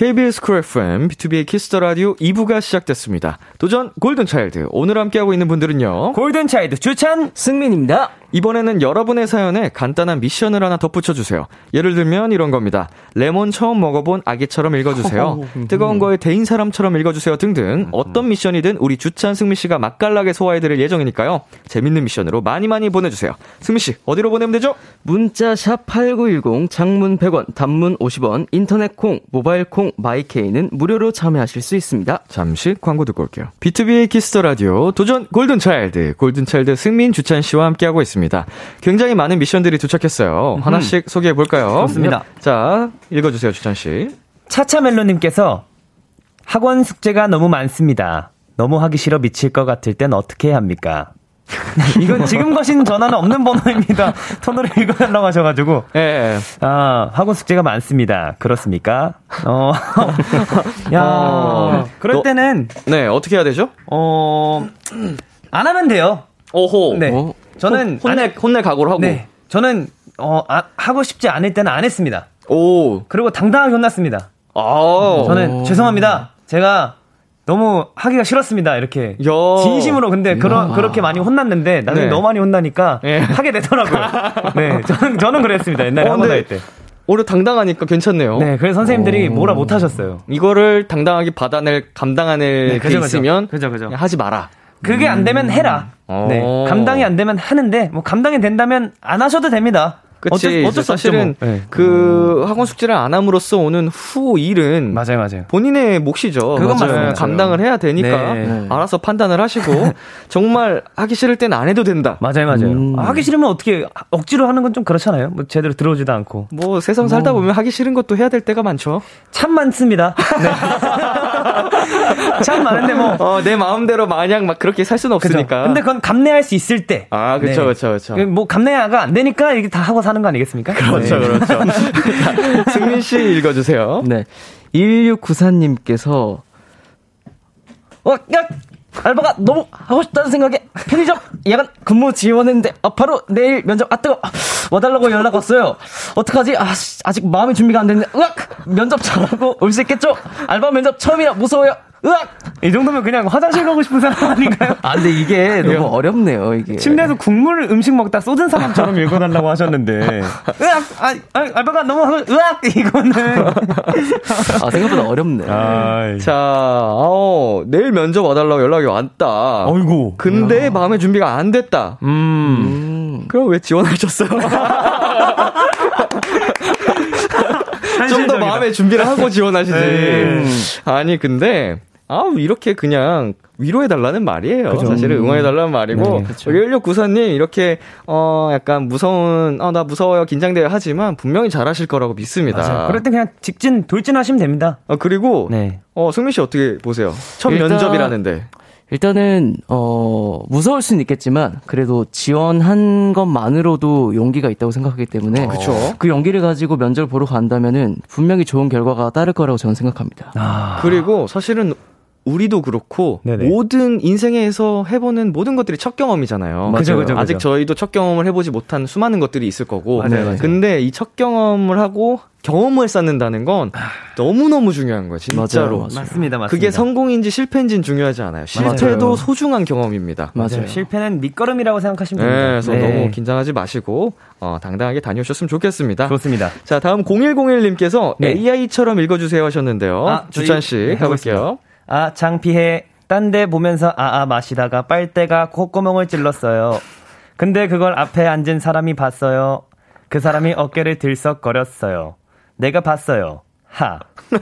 KBS Cool FM, 비투비의 Kiss the Radio 2부가 시작됐습니다. 도전 골든차일드. 오늘 함께하고 있는 분들은요. 골든차일드 주찬 승민입니다. 이번에는 여러분의 사연에 간단한 미션을 하나 덧붙여 주세요. 예를 들면 이런 겁니다. 레몬 처음 먹어본 아기처럼 읽어주세요. [laughs] 뜨거운 거에 데인 사람처럼 읽어주세요 등등 어떤 미션이든 우리 주찬 승민 씨가 맛깔나게 소화해드릴 예정이니까요. 재밌는 미션으로 많이 많이 보내주세요. 승민 씨 어디로 보내면 되죠? 문자 샵 #8910 장문 100원, 단문 50원, 인터넷 콩, 모바일 콩, my K는 무료로 참여하실 수 있습니다. 잠시 광고 듣고 올게요. 비투비의 Kiss the Radio 도전 골든 차일드 골든 차일드 승민 주찬 씨와 함께하고 있습니다. 있습니다. 굉장히 많은 미션들이 도착했어요. 음흠. 하나씩 소개해 볼까요? 좋습니다. 자, 읽어주세요, 주찬 씨. 차차멜로님께서 학원 숙제가 너무 많습니다. 너무 하기 싫어 미칠 것 같을 땐 어떻게 해야 합니까? [laughs] 이건 지금 거신 전화는 없는 번호입니다. 톤으로 읽어달라고 하셔가지고. 예, 예. 아, 학원 숙제가 많습니다. 그렇습니까? 어. [laughs] 야, 어, 그럴 때는. 네, 어떻게 해야 되죠? 어, 안 하면 돼요. 오호. 네. 어? 저는 혼내 안, 혼내 각오를 하고. 네. 저는 어 아, 하고 싶지 않을 때는 안 했습니다. 오. 그리고 당당하게 혼났습니다. 아. 저는 죄송합니다. 제가 너무 하기가 싫었습니다. 이렇게 야. 진심으로 근데 그런 그렇게 많이 혼났는데 나중에 네. 너무 많이 혼나니까 네. 하게 되더라고요. [laughs] 네, 저는 저는 그랬습니다. 옛날에 어, 학원 다닐 때. 오히려 당당하니까 괜찮네요. 네, 그래서 선생님들이 오. 뭐라 못 하셨어요. 이거를 당당하게 받아낼 감당하낼 네, 그죠, 게 있으면 그죠, 그죠. 하지 마라. 그게 안 되면 해라. 음. 네. 감당이 안 되면 하는데 뭐 감당이 된다면 안 하셔도 됩니다. 그치. 어쩔, 수 사실은 뭐. 네. 그 학원 숙제를 안 함으로써 오는 후 일은 맞아요, 맞아요. 본인의 몫이죠. 그건 맞아요. 감당을 해야 되니까 네. 알아서 판단을 하시고 [laughs] 정말 하기 싫을 때는 안 해도 된다. 맞아요, 맞아요. 음. 하기 싫으면 어떻게 억지로 하는 건 좀 그렇잖아요. 뭐 제대로 들어오지도 않고. 뭐 세상 살다 뭐. 보면 하기 싫은 것도 해야 될 때가 많죠. 참 많습니다. [laughs] 네. 참 많은데 뭐. 어, 내 마음대로 마냥 막 그렇게 살 수는 없으니까. 그쵸. 근데 그건 감내할 수 있을 때. 아, 그렇죠, 그렇죠, 그렇죠. 뭐 감내가 안 되니까 이게 다 하고 사는 거 아니겠습니까? 그렇죠, 네. 그렇죠. [laughs] 승민 씨 읽어주세요. 네. 1694님께서, 어, 야! 알바가 너무 하고 싶다는 생각에 편의점 야간 근무 지원했는데 아, 바로 내일 면접 아 뜨거 와달라고 연락 왔어요. 어떡하지? 아, 아직 마음의 준비가 안 됐는데 으악 면접 잘하고 올 수 있겠죠? 알바 면접 처음이라 무서워요. 으악! 이 정도면 그냥 화장실 가고 싶은 사람 아닌가요? 아, 근데 이게 너무 어렵네요, 이게. 침대에서 국물 음식 먹다 쏟은 사람처럼 [laughs] 읽어달라고 하셨는데. 으악! 아, 아, 알바가 너무, 으악! 이거는. 아, 생각보다 어렵네. 아 자, 어, 내일 면접 와달라고 연락이 왔다. 어이구. 근데 야. 마음의 준비가 안 됐다. 음. 음. 그럼 왜 지원하셨어요? [laughs] 좀더 마음의 준비를 하고 지원하시지. 네. 아니, 근데 아, 이렇게 그냥 위로해달라는 말이에요. 그죠. 사실은 음. 응원해달라는 말이고. 네, 그렇죠. 우리 1694님, 이렇게, 어, 약간 무서운, 어, 나 무서워요, 긴장돼요 하지만 분명히 잘하실 거라고 믿습니다. 맞아요. 그럴 때 그냥 직진, 돌진하시면 됩니다. 어, 그리고, 네. 어, 승민 씨 어떻게 보세요? 첫 일단, 면접이라는데. 일단은 어 무서울 수는 있겠지만 그래도 지원한 것만으로도 용기가 있다고 생각하기 때문에 그쵸. 그 용기를 가지고 면접을 보러 간다면은 분명히 좋은 결과가 따를 거라고 저는 생각합니다. 아. 그리고 사실은 우리도 그렇고 네네. 모든 인생에서 해보는 모든 것들이 첫 경험이잖아요. 그죠, 그죠, 아직 저희도 첫 경험을 해보지 못한 수많은 것들이 있을 거고. 맞아요, 맞아요. 근데 이 첫 경험을 하고 경험을 쌓는다는 건 너무너무 중요한 거예요. 진짜로. 맞아요, 맞습니다, 맞습니다. 그게 성공인지 실패인지는 중요하지 않아요. 실패도 맞아요. 소중한 경험입니다. 맞아요. 실패는 밑거름이라고 생각하시면 됩니다. 네, 그래서 네. 너무 긴장하지 마시고 어, 당당하게 다녀오셨으면 좋겠습니다. 좋습니다. 자, 다음 0101님께서 네. AI처럼 읽어주세요 하셨는데요. 아, 주찬 씨 네. 아, 창피해. 딴 데 보면서 아아 마시다가 빨대가 콧구멍을 찔렀어요. 근데 그걸 앞에 앉은 사람이 봤어요. 그 사람이 어깨를 들썩거렸어요. 내가 봤어요. 하. [laughs]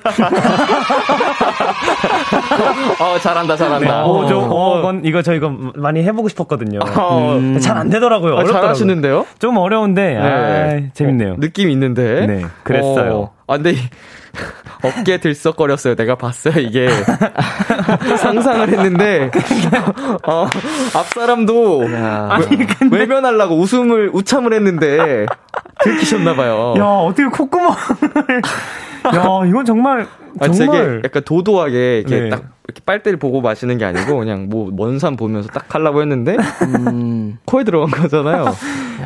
어, 잘한다, 잘한다. 네. 어, 저, 어, 이건, 이거 저 이거 많이 해보고 싶었거든요. 어, 음. 잘안 되더라고요. 어, 잘하시는데요? 좀 어려운데, 네. 아, 재밌네요. 어, 느낌 있는데. 네, 그랬어요. 어, 아, 근데 [laughs] 어깨 들썩거렸어요. 내가 봤어요, 이게. [laughs] 상상을 했는데, [laughs] 어, 앞 사람도 외, 외면하려고 웃음을, 우참을 했는데, 들키셨나봐요. 야, 어떻게 콧구멍을. 야, 이건 정말. 아, 정말. 약간 도도하게, 이렇게 네. 딱, 이렇게 빨대를 보고 마시는 게 아니고, 그냥 뭐, 먼 산 보면서 딱 하려고 했는데, 음, [laughs] 코에 들어간 거잖아요.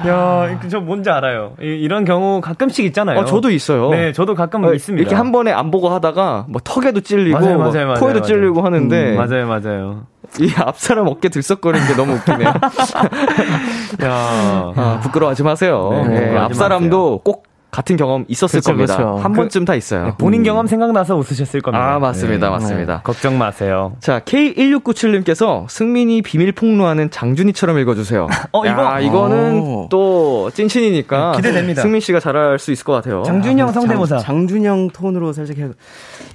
야, 저 뭔지 알아요. 이, 런 경우 가끔씩 있잖아요. 어, 저도 있어요. 네, 저도 가끔 어, 있습니다. 이렇게 한 번에 안 보고 하다가, 뭐, 턱에도 찔리고, 맞아요, 맞아요, 맞아요, 코에도 맞아요. 찔리고 하는데, 음, 맞아요, 맞아요. 이 앞사람 어깨 들썩거리는 게 너무 웃기네요. [laughs] 야, 아, 부끄러워하지 마세요. 네, 네, 앞사람도 꼭 같은 경험 있었을 그쵸, 겁니다. 그쵸. 한 그, 번쯤 다 있어요. 네, 본인 음. 경험 생각나서 웃으셨을 겁니다. 아, 맞습니다. 네. 맞습니다. 네. 걱정 마세요. 자, K1697님께서 승민이 비밀 폭로하는 장준이처럼 읽어주세요. [laughs] 어, 이거? 야, 이거는 오. 또 찐친이니까. 네, 기대됩니다. 승민 씨가 잘할 수 있을 것 같아요. 장준영 아, 성대모사. 장, 준영 톤으로 살짝 해.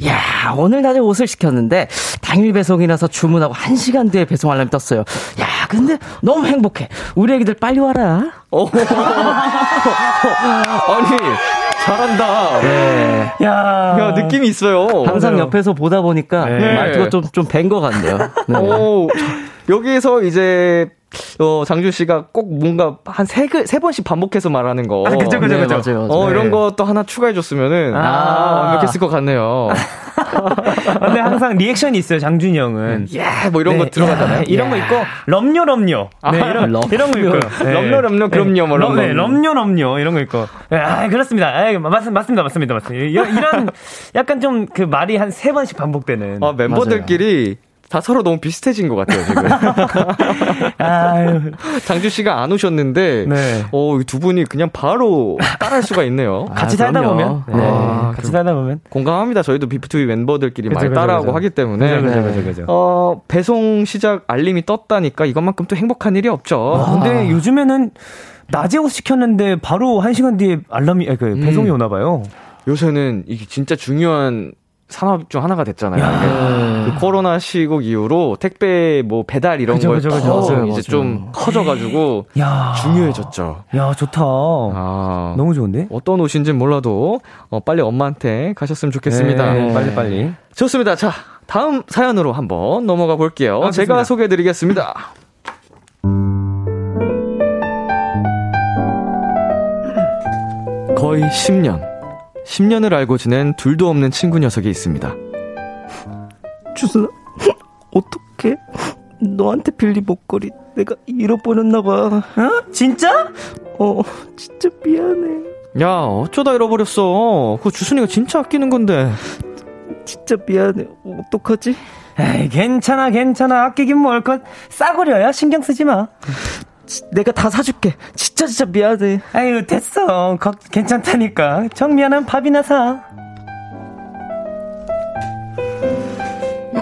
야, 오늘 낮에 옷을 시켰는데 당일 배송이라서 주문하고 1시간 뒤에 배송 알람이 떴어요. 야, 근데 너무 행복해. 우리 애기들 빨리 와라. [laughs] 아니, 잘한다. 네. 야. 야, 느낌이 있어요. 항상 맞아요. 옆에서 보다 보니까 네. 말투가 좀, 좀뵌것 같네요. 네. 오, 여기에서 이제 어, 장준 씨가 꼭 뭔가 한 세, 세 번씩 반복해서 말하는 거. 아, 그죠, 그죠, 네, 그죠. 맞아요, 맞아요. 어, 이런 것도 하나 추가해줬으면은, 아, 아 완벽했을 것 같네요. [laughs] 근데 항상 리액션이 있어요, 장준이 형은. 예, 뭐 이런 네, 거 들어가잖아요. 야, 이런 거 있고, 럼뇨, 럼뇨. 네, 이런, 럼, 이런 거 있고. 네. 럼뇨, 럼뇨, 그럼요, 뭐, 럼, 네, 럼뇨, 럼뇨. 이런 거 있고. 아, 그렇습니다. 아, 맞, 맞습니다, 맞습니다, 맞습니다. 이런, 이런 [laughs] 약간 좀 그 말이 한 세 번씩 반복되는. 아, 멤버들끼리 다 서로 너무 비슷해진 것 같아요, 지금. [laughs] 아유. 장주 씨가 안 오셨는데, 네. 어, 두 분이 그냥 바로 따라할 수가 있네요. 아, 같이 살다 보면. 네. 아, 같이 살다 보면. 공감합니다. 저희도 비프투비 멤버들끼리 많이 따라하고 그쵸. 하기 때문에. 그죠, 그죠, 그죠. 어, 배송 시작 알림이 떴다니까 이것만큼 또 행복한 일이 없죠. 아, 근데 요즘에는 낮에 옷 시켰는데 바로 한 시간 뒤에 알람이, 그 배송이 음. 오나 봐요. 요새는 이게 진짜 중요한 산업 중 하나가 됐잖아요. 그 코로나 시국 이후로 택배 뭐 배달 이런 거에 이제 맞아요. 좀 커져가지고 야. 중요해졌죠. 야 좋다. 아, 너무 좋은데? 어떤 옷인지는 몰라도 어, 빨리 엄마한테 가셨으면 좋겠습니다. 네, 빨리 빨리. 좋습니다. 자 다음 사연으로 한번 넘어가 볼게요. 아, 제가 소개해드리겠습니다. 거의 10년. 10년을 알고 지낸 둘도 없는 친구 녀석이 있습니다. 주순아, 어떡해? 너한테 빌린 목걸이 내가 잃어버렸나 봐. 어? 진짜? 어, 진짜 미안해. 야, 어쩌다 잃어버렸어. 그거 주순이가 진짜 아끼는 건데. 진짜 미안해. 어떡하지? 에이, 괜찮아, 괜찮아. 아끼긴 뭘 것. 싸구려야 신경 쓰지 마. 내가 다 사줄게. 진짜 진짜 미안해. 아유, 됐어. 거, 괜찮다니까. 정 미안한 밥이나 사.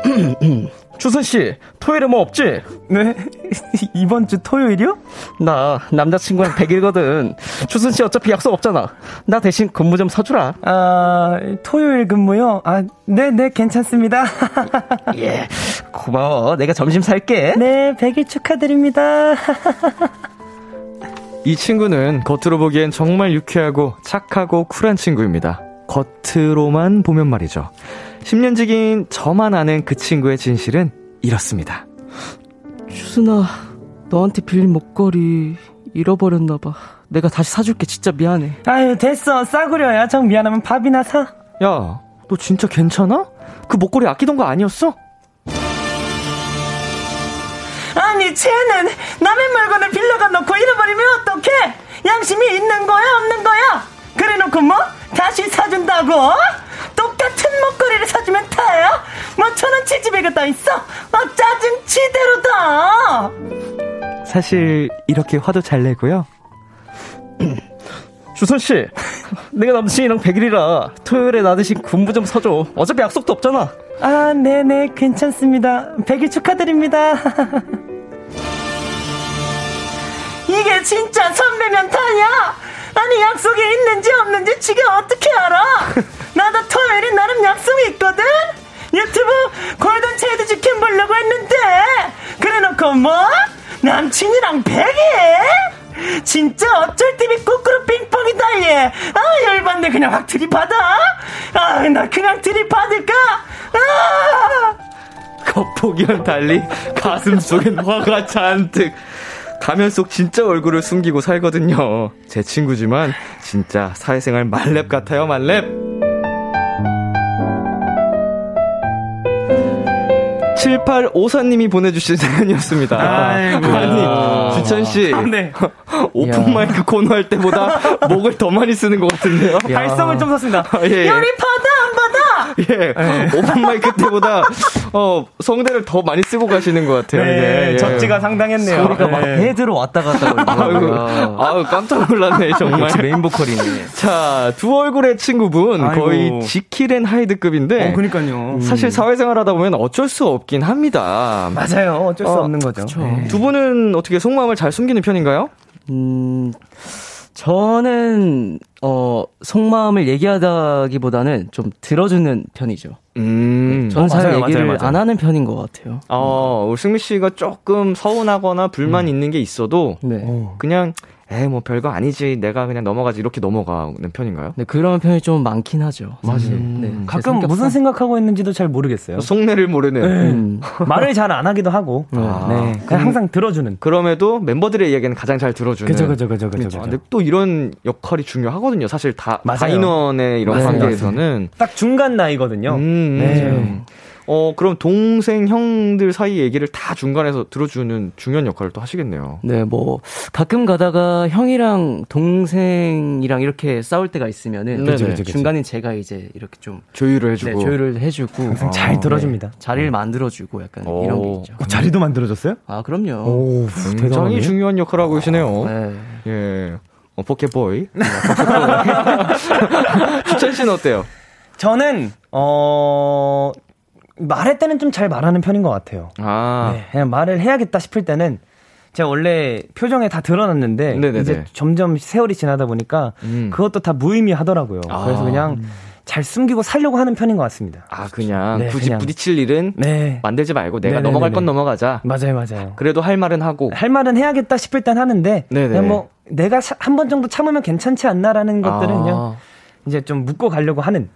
[clears throat] 주선 씨, 토요일에 뭐 없지? 네? [laughs] 이번 주 토요일이요? 나 남자친구랑 100일거든. 주선 씨 어차피 약속 없잖아. 나 대신 근무 좀 사주라. 아, 토요일 근무요? 아, 네, 네, 괜찮습니다. [laughs] 예, 고마워. 내가 점심 살게. 네, 100일 축하드립니다. [laughs] 이 친구는 겉으로 보기엔 정말 유쾌하고 착하고 쿨한 친구입니다. 겉으로만 보면 말이죠. 10년 지긴 저만 아는 그 친구의 진실은 이렇습니다. 주순아, 너한테 빌린 목걸이 잃어버렸나봐. 내가 다시 사줄게. 진짜 미안해. 아유, 됐어. 싸구려야. 정 미안하면 밥이나 사. 야, 너 진짜 괜찮아? 그 목걸이 아끼던 거 아니었어? 아니, 쟤는 남의 물건을 빌려가 놓고 잃어버리면 어떡해? 양심이 있는 거야, 없는 거야? 그래 놓고 뭐? 다시 사준다고? 똑같은 목걸이를 사주면 다야? 뭐 천원치 집에 다 있어? 아 짜증 치대로다 사실 이렇게 화도 잘 내고요. [clears throat] 주선 씨 내가 남친이랑 100일이라 토요일에 나 대신 군부 좀 서줘. 어차피 약속도 없잖아. 아 네네 괜찮습니다. 100일 축하드립니다. [laughs] 이게 진짜 선배면 다냐 아니 약속이 있는지 없는지 지가 어떻게 알아? [laughs] 나도 토요일에 나름 약속이 있거든? 유튜브 골든 체이드 치킨 보려고 했는데 그래놓고 뭐? 남친이랑 베개? 진짜 어쩔 TV 꾸꾸루 빙뽕이다 얘. 아 열받네 그냥 확 들이받아. 아 나 그냥 들이받을까? 아! 겉보기와는 달리 가슴 속엔 화가 잔뜩. 가면 속 진짜 얼굴을 숨기고 살거든요. 제 친구지만 진짜 사회생활 말렙 같아요, 말렙. 7854님이 보내주신 [laughs] 사연이었습니다. 아이고. 아니, 주찬씨. 아, 네. [laughs] open mic 코너 할 때보다 [laughs] 목을 더 많이 쓰는 것 같은데요? 발성을 좀 썼습니다. 아, 예. 안 받아? [laughs] 예. 네. open mic 때보다, 어, 성대를 더 많이 쓰고 가시는 것 같아요. 네. 네. 예. 적지가 상당했네요. 소리가 막 네. 헤드로 왔다 갔다 아이고, 아유, 깜짝 놀랐네, 정말. 메인 보컬이네. 자, 두 얼굴의 친구분. 아이고. 거의 지킬앤 하이드급인데. 어, 그니까요. 사실 사회생활 하다 보면 어쩔 수 없긴 합니다. 맞아요. 어쩔 수 어, 없는 거죠. 네. 두 분은 어떻게 속마음을 잘 숨기는 편인가요? 음, 저는 어 속마음을 얘기하다기보다는 좀 들어주는 편이죠. 음, 네, 저는 잘 맞아요, 얘기를 맞아요, 맞아요. 안 하는 편인 것 같아요. 어, 우리 승미 씨가 조금 서운하거나 불만 음. 있는 게 있어도 네. 그냥 에이, 뭐 별거 아니지. 내가 그냥 넘어가지. 이렇게 넘어가는 편인가요? 네, 그런 편이 좀 많긴 하죠. 맞아요. 음, 네, 가끔 무슨 생각하고 있는지도 잘 모르겠어요. 속내를 모르는. 네. 음. [laughs] 말을 잘 안 하기도 하고. 아, 네. 그냥 항상 들어주는. 그럼에도 멤버들의 이야기는 가장 잘 들어주는. 그죠, 그죠, 그죠, 그죠. 근데 또 이런 역할이 중요하거든요. 사실 다, 맞아요. 다 인원의 이런 관계에서는. 딱 중간 나이거든요. 음, 네. 어, 그럼 동생, 형들 사이 얘기를 다 중간에서 들어주는 중요한 역할을 또 하시겠네요. 네, 뭐, 가끔 가다가 형이랑 동생이랑 이렇게 싸울 때가 있으면은. 그쵸, 그쵸, 그쵸. 중간에 제가 이제 이렇게 좀. 조율을 해주고. 네, 조율을 해주고. 항상 잘 들어줍니다. 네, 자리를 만들어주고 약간 오. 이런 게 있죠. 어, 자리도 만들어줬어요? 아, 그럼요. 오, 굉장히 대단하네. 중요한 역할을 하고 계시네요. 네. 예. 어, 포켓보이. [laughs] 추천 씨는 어때요? 저는, 어, 말할 때는 좀 잘 말하는 편인 것 같아요. 아. 네, 그냥 말을 해야겠다 싶을 때는 제가 원래 표정에 다 드러났는데 네네네. 이제 점점 세월이 지나다 보니까 음. 그것도 다 무의미하더라고요. 아. 그래서 그냥 잘 숨기고 살려고 하는 편인 것 같습니다. 아 그냥 네, 굳이 그냥. 부딪힐 일은 네. 만들지 말고 내가 네네네네. 넘어갈 건 넘어가자. 맞아요, 맞아요. 그래도 할 말은 하고 할 말은 해야겠다 싶을 땐 하는데 네네. 그냥 뭐 내가 한 번 정도 참으면 괜찮지 않나라는 것들은 아. 그냥 이제 좀 묻고 가려고 하는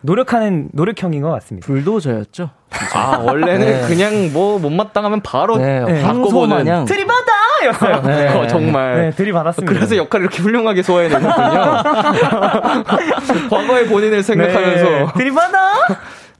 노력하는 노력형인 것 같습니다. 불도저였죠. 아 원래는 네. 그냥 뭐 못마땅하면 바로 네, 바꿔보는 들이받아 였어요. 네. 어, 정말 네, 들이받았습니다. 그래서 역할을 이렇게 훌륭하게 소화해내셨군요. [laughs] 과거의 본인을 생각하면서 네. 들이받아.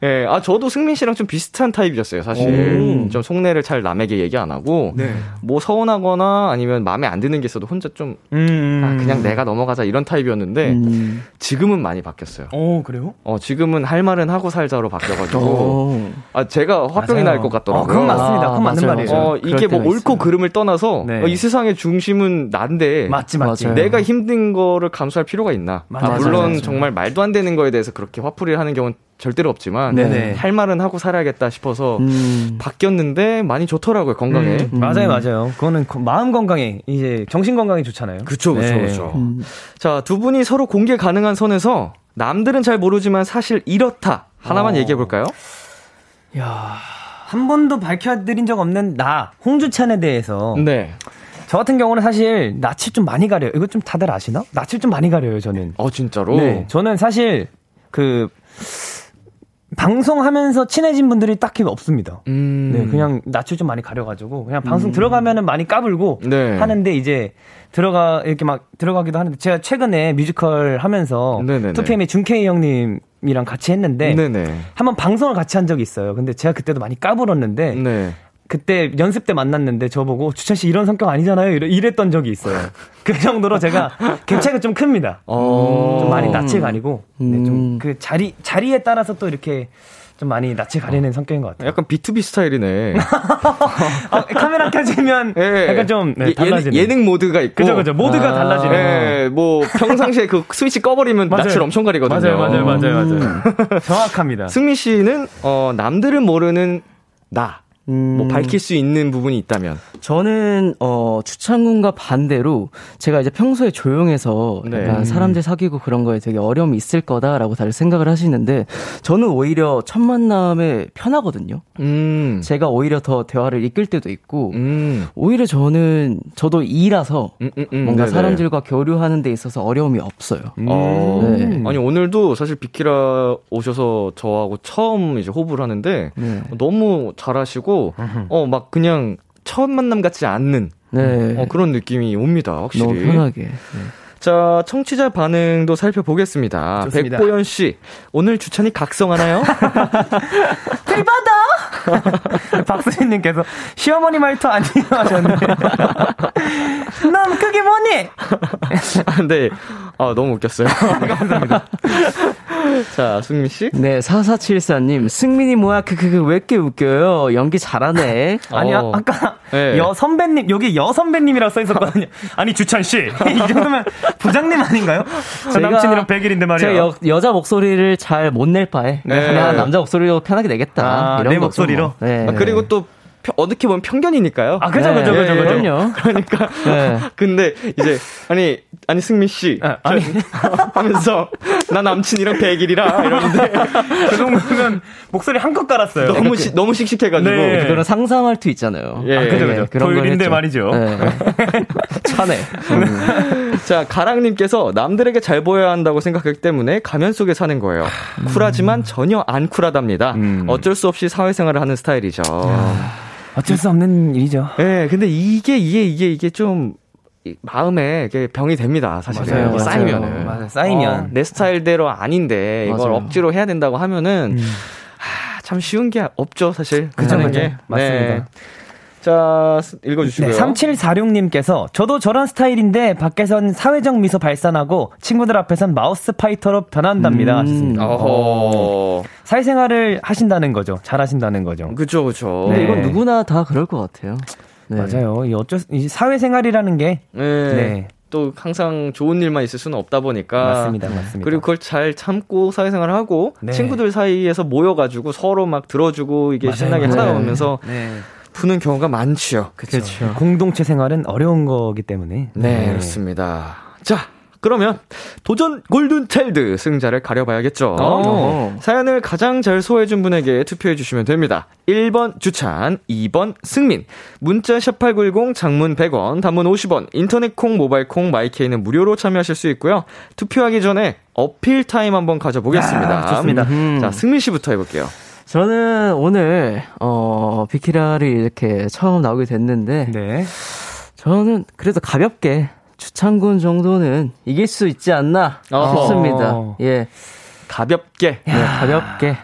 예, 아 저도 승민 씨랑 좀 비슷한 타입이었어요. 사실 오. 좀 속내를 잘 남에게 얘기 안 하고 네. 뭐 서운하거나 아니면 마음에 안 드는 게 있어도 혼자 좀 음. 아, 그냥 내가 넘어가자 이런 타입이었는데 음. 지금은 많이 바뀌었어요. 어 그래요? 어 지금은 할 말은 하고 살자로 바뀌어가지고 아 제가 화병이 날 것 같더라고요. 어, 그건 맞습니다. 그건 아, 맞는 말이에요. 어, 이게 뭐 옳고 있어요. 그름을 떠나서 네. 어, 이 세상의 중심은 난데 맞지 맞지. 내가 힘든 거를 감수할 필요가 있나? 아, 물론 맞아. 정말 말도 안 되는 거에 대해서 그렇게 화풀이를 하는 경우는 절대로 없지만 네네. 할 말은 하고 살아야겠다 싶어서 음. 바뀌었는데 많이 좋더라고요 건강에 음. 음. 맞아요 맞아요 그거는 마음 건강에 이제 정신 건강에 좋잖아요 그렇죠 그렇죠 네. 그렇죠 음. 자두 분이 서로 공개 가능한 선에서 남들은 잘 모르지만 사실 이렇다 하나만 어. 얘기해 볼까요? 야한 번도 밝혀드린 적 없는 나 홍주찬에 대해서 네. 저 같은 경우는 사실 낯을 좀 많이 가려요. 이거 좀 다들 아시나? 낯을 좀 많이 가려요, 저는. 어, 진짜로? 네. 저는 사실 그 방송하면서 친해진 분들이 딱히 없습니다. 음. 네, 그냥 낯을 좀 많이 가려가지고 그냥 방송 음. 들어가면은 많이 까불고 네. 하는데 이제 들어가 이렇게 막 들어가기도 하는데 제가 최근에 뮤지컬 하면서 투피엠의 준케이 형님 이랑 같이 했는데 네네. 한번 방송을 같이 한 적이 있어요. 근데 제가 그때도 많이 까불었는데 네. 그때 연습 때 만났는데 저보고 주찬 씨 이런 성격 아니잖아요. 이랬 던 적이 있어요. 그 정도로 제가 갭 차이가 좀 큽니다. 어. 좀 많이 낯을 가리고 네, 좀그 음. 자리 자리에 따라서 또 이렇게 좀 많이 낯을 가리는 어. 성격인 것 같아요. 약간 B2B 스타일이네. 아, [laughs] 카메라 켜지면 네. 약간 좀 네, 달라지는. 예 능, 모드가 있고. 그죠, 그죠. 모드가 아. 달라지는. 네, 뭐 평상시에 그 스위치 꺼버리면 낯을 엄청 가리거든요. 맞아요, 맞아요, 맞아요, 맞아요. 음. 정확합니다. 승미 씨는 어, 남들은 모르는 나. 음... 뭐 밝힐 수 있는 부분이 있다면 저는 어 추창군과 반대로 제가 이제 평소에 조용해서 네. 사람들 사귀고 그런 거에 되게 어려움이 있을 거다라고 다들 생각을 하시는데 저는 오히려 첫 만남에 편하거든요. 음. 제가 오히려 더 대화를 이끌 때도 있고 음. 오히려 저는 저도 이라서 음, 음, 음. 뭔가 네네. 사람들과 교류하는 데 있어서 어려움이 없어요. 어. 네. 아니 오늘도 사실 비키라 오셔서 저하고 처음 이제 호흡을 하는데 네. 너무 잘하시고 어, 막 그냥 처음 만남 같지 않는 네. 어, 그런 느낌이 옵니다, 확실히. 너무 편하게. 네. 자, 청취자 반응도 살펴보겠습니다. 좋습니다. 백보연 씨, 오늘 주찬이 각성하나요? [laughs] 들받아! [laughs] 박수진님께서 시어머니 말투 아니에요 하셨는데. [laughs] 넌 그게 뭐니? 네. 아, 너무 웃겼어요. 감사합니다. 자, 승민 씨? 네, 4474님. 승민이 뭐야? 그, 그, 그, 왜 이렇게 웃겨요? 연기 잘하네. 아니, 어. 아까 네. 여 선배님, 여기 여 선배님이라고 써 있었거든요. [laughs] 아니, 주찬 씨. [laughs] 이 정도면 부장님 아닌가요? 저 남친이랑 100일인데 말이야. 제가 여, 자 목소리를 잘 못 낼 바에 네. 그냥 남자 목소리로 편하게 내겠다. 아, 이런 내 목소리로? 뭐. 네. 아, 그리고 또 어떻게 보면 편견이니까요. 아, 그죠, 그죠, 그죠, 그죠. 그럼요. 그러니까. 네. [laughs] 근데 이제, 아니, 아니, 승민 씨. 아, 아니. [laughs] 하면서, 나 남친이랑 100일이라 이러는데. [laughs] 그 정도면 목소리 한껏 깔았어요. 너무, 시, 너무 씩씩해가지고. 네. 그거는 상상할 수 있잖아요. 예. 아, 그죠, 그죠. 네, 토요일인데 말이죠. 네. 차네. 음. 자, 가랑님께서 남들에게 잘 보여야 한다고 생각하기 때문에 가면 속에 사는 거예요. 음. 쿨하지만 전혀 안 쿨하답니다. 음. 어쩔 수 없이 사회생활을 하는 스타일이죠. 어쩔 수 없는 일이죠. 예, 네, 근데 이게, 이게, 이게, 이게 좀, 마음에 병이 됩니다, 사실. 맞아요, 맞아요. 쌓이면은. 맞아요, 쌓이면. 어, 내 스타일대로 아닌데, 이걸. 억지로 해야 된다고 하면은, 음. 하, 참 쉬운 게 없죠, 사실. 그렇죠, 게. 맞습니다. 네. 자, 읽어주시고요. 네, 3746님께서 저도 저런 스타일인데 밖에선 사회적 미소 발산하고 친구들 앞에선 마우스 파이터로 변한답니다. 음. 어. 사회생활을 하신다는 거죠. 잘 하신다는 거죠. 그죠, 그죠. 네. 이건 누구나 다 그럴 것 같아요. 네. 맞아요. 이 어쩔 이 사회생활이라는 게 네. 네. 또 항상 좋은 일만 있을 수는 없다 보니까 맞습니다, 맞습니다. 그리고 그걸 잘 참고 사회생활을 하고 네. 친구들 사이에서 모여가지고 서로 막 들어주고 이게 맞아요, 신나게 살아오면서 네. 푸는 경우가 많죠. 그렇죠. 공동체 생활은 어려운 거기 때문에. 네, 네. 그렇습니다. 자, 그러면 도전 골든 차일드 승자를 가려봐야겠죠. 오. 어. 사연을 가장 잘 소화해준 분에게 투표해 주시면 됩니다. 1번 주찬, 2번 승민. 문자 샵8910 장문 100원, 단문 50원, 인터넷 콩, 모바일 콩, 마이케이는 무료로 참여하실 수 있고요. 투표하기 전에 어필 타임 한번 가져보겠습니다. 아, 좋습니다. 음. 자, 승민 씨부터 해볼게요. 저는 오늘 어 비키라를 이렇게 처음 나오게 됐는데 네. 저는 그래도 가볍게 주창군 정도는 이길 수 있지 않나 싶습니다. 어. 예. 가볍게. 네, 가볍게.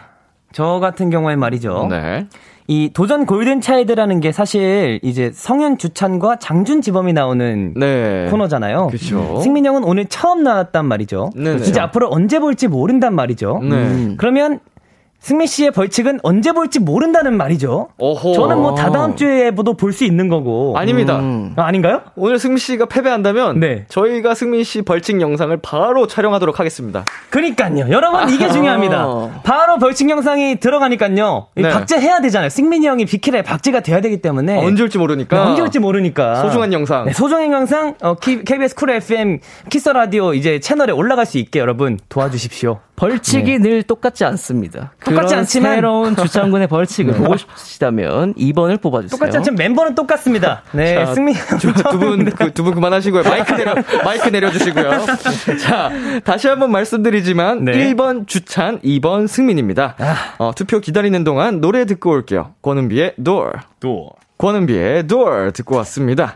저 같은 경우에 말이죠. 네. 이 도전 골든 차일드라는 게 사실 이제 성현 주찬과 장준 지범이 나오는 네. 코너잖아요. 그렇죠. 승민 형은 오늘 처음 나왔단 말이죠. 네네. 이제 앞으로 언제 볼지 모른단 말이죠. 네. 음. 그러면 승민 씨의 벌칙은 언제 볼지 모른다는 말이죠. 오호. 저는 뭐 다다음 주에도 볼 수 있는 거고. 아닙니다. 음. 아, 아닌가요? 오늘 승민 씨가 패배한다면 네. 저희가 승민 씨 벌칙 영상을 바로 촬영하도록 하겠습니다. 그니까요. 여러분 이게 중요합니다. 바로 벌칙 영상이 들어가니까요. 네. 박제해야 되잖아요. 승민이 형이 비키라에 박제가 돼야 되기 때문에 아, 언제 올지 모르니까. 네, 언제 올지 모르니까. 소중한 영상. 네, 소중한 영상 어, KBS 쿨 FM 키스 라디오 이제 채널에 올라갈 수 있게 여러분 도와주십시오. 벌칙이 네. 늘 똑같지 않습니다. 똑같지 않지만 새로운 [laughs] 주찬 군의 벌칙을 네. 보고 싶으시다면 2번을 뽑아주세요. 똑같지 않지만 멤버는 똑같습니다. 네, 승민 두분 그, 두분 그만하시고요. 마이크 내려 [laughs] 마이크 내려주시고요. 자 다시 한번 말씀드리지만 네. 1번 주찬, 2번 승민입니다. 아. 어, 투표 기다리는 동안 노래 듣고 올게요. 권은비의 Door. Door. 권은비의 Door 듣고 왔습니다.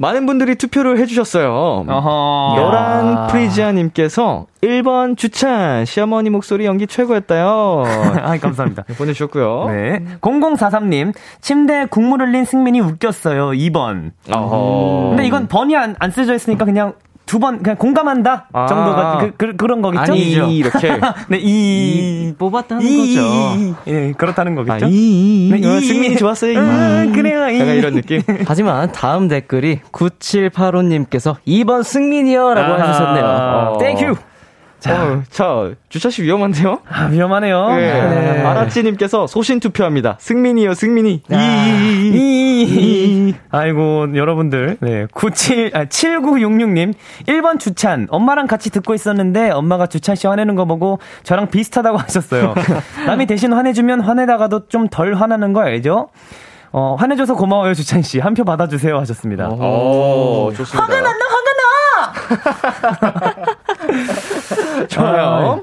많은 분들이 투표를 해주셨어요. 노란 프리지아님께서 1번 주찬, 시어머니 목소리 연기 최고였다요. [laughs] 아, 감사합니다. 보내주셨고요. 네. 0043님, 침대에 국물 흘린 승민이 웃겼어요. 2번. 어허. 근데 이건 번이 안, 안 쓰여져 있으니까 그냥 두 번 그냥 공감한다 아. 정도가 그, 그, 런 거겠죠? 아니 이렇게 [laughs] 네, 이, 이 뽑았다는 이, 거죠. 예, 그렇다는 거겠죠? 아, 이, 네, 이, 승민이 좋았어요. 아, 그래요. 이. 약간 이런 느낌. [laughs] 하지만 다음 댓글이 9785님께서 2번 승민이요라고 아, 해주셨네요. 어. Thank you. 자, 어, 자 주찬 씨 위험한데요? 아, 위험하네요. 네. 네. 아라찌님께서 소신 투표합니다. 승민이요, 승민이. 아, 이, 이, 이, 아이고, 여러분들. 네. 97, 아, 7966님. 1번 주찬. 엄마랑 같이 듣고 있었는데, 엄마가 주찬 씨 화내는 거 보고 저랑 비슷하다고 [laughs] 하셨어요. 남이 대신 화내주면 화내다가도 좀 덜 화나는 거 알죠? 어, 화내줘서 고마워요, 주찬 씨. 한 표 받아주세요 하셨습니다. 오, 좋습니다. 화가 난다, 화가 [laughs] [laughs] 좋아요.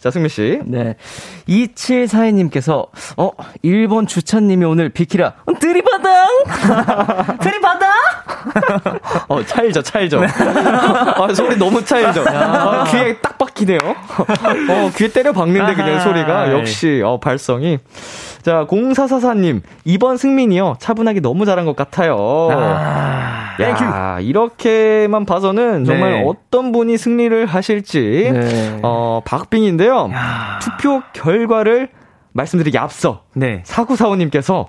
자, 승미 씨. 네. 2742님께서, 어, 일본 주찬님이 오늘 비키라, 들이받아! 들이받아? [laughs] 어, 차이죠, 차이죠. 네. 아, 소리 너무 차이죠. 아, 귀에 딱 박히네요. 어, 귀에 때려 박는데 그냥 소리가. 역시, 어, 발성이. 자, 0444님, 이번 승민이요. 차분하게 너무 잘한 것 같아요. 아, 야, 이렇게만 봐서는 정말 네. 어떤 분이 승리를 하실지, 네. 어, 박빙인데요. 야. 투표 결과를 말씀드리기 앞서, 네. 사구사오님께서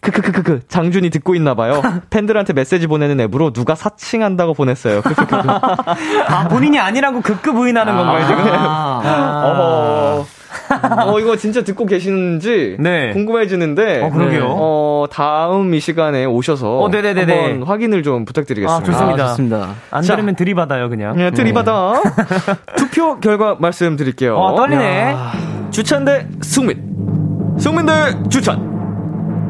크크크크크 장준이 듣고 있나 봐요. [laughs] 팬들한테 메시지 보내는 앱으로 누가 사칭한다고 보냈어요. 아 본인이 아니라고 극크 부인하는 건가요 지금? 아. 아. 어허. 어, 이거 진짜 듣고 계시는지 네. 궁금해지는데. 어, 그러게요. 어, 다음 이 시간에 오셔서 어, 네네네네. 한번 확인을 좀 부탁드리겠습니다. 아, 좋습니다. 아, 좋습니다. 안 자, 들으면 들이받아요, 그냥. 네, 들이받아. 네. [laughs] 투표 결과 말씀드릴게요. 어, 떨리네. 주찬 대 승민. 승민 대 주찬.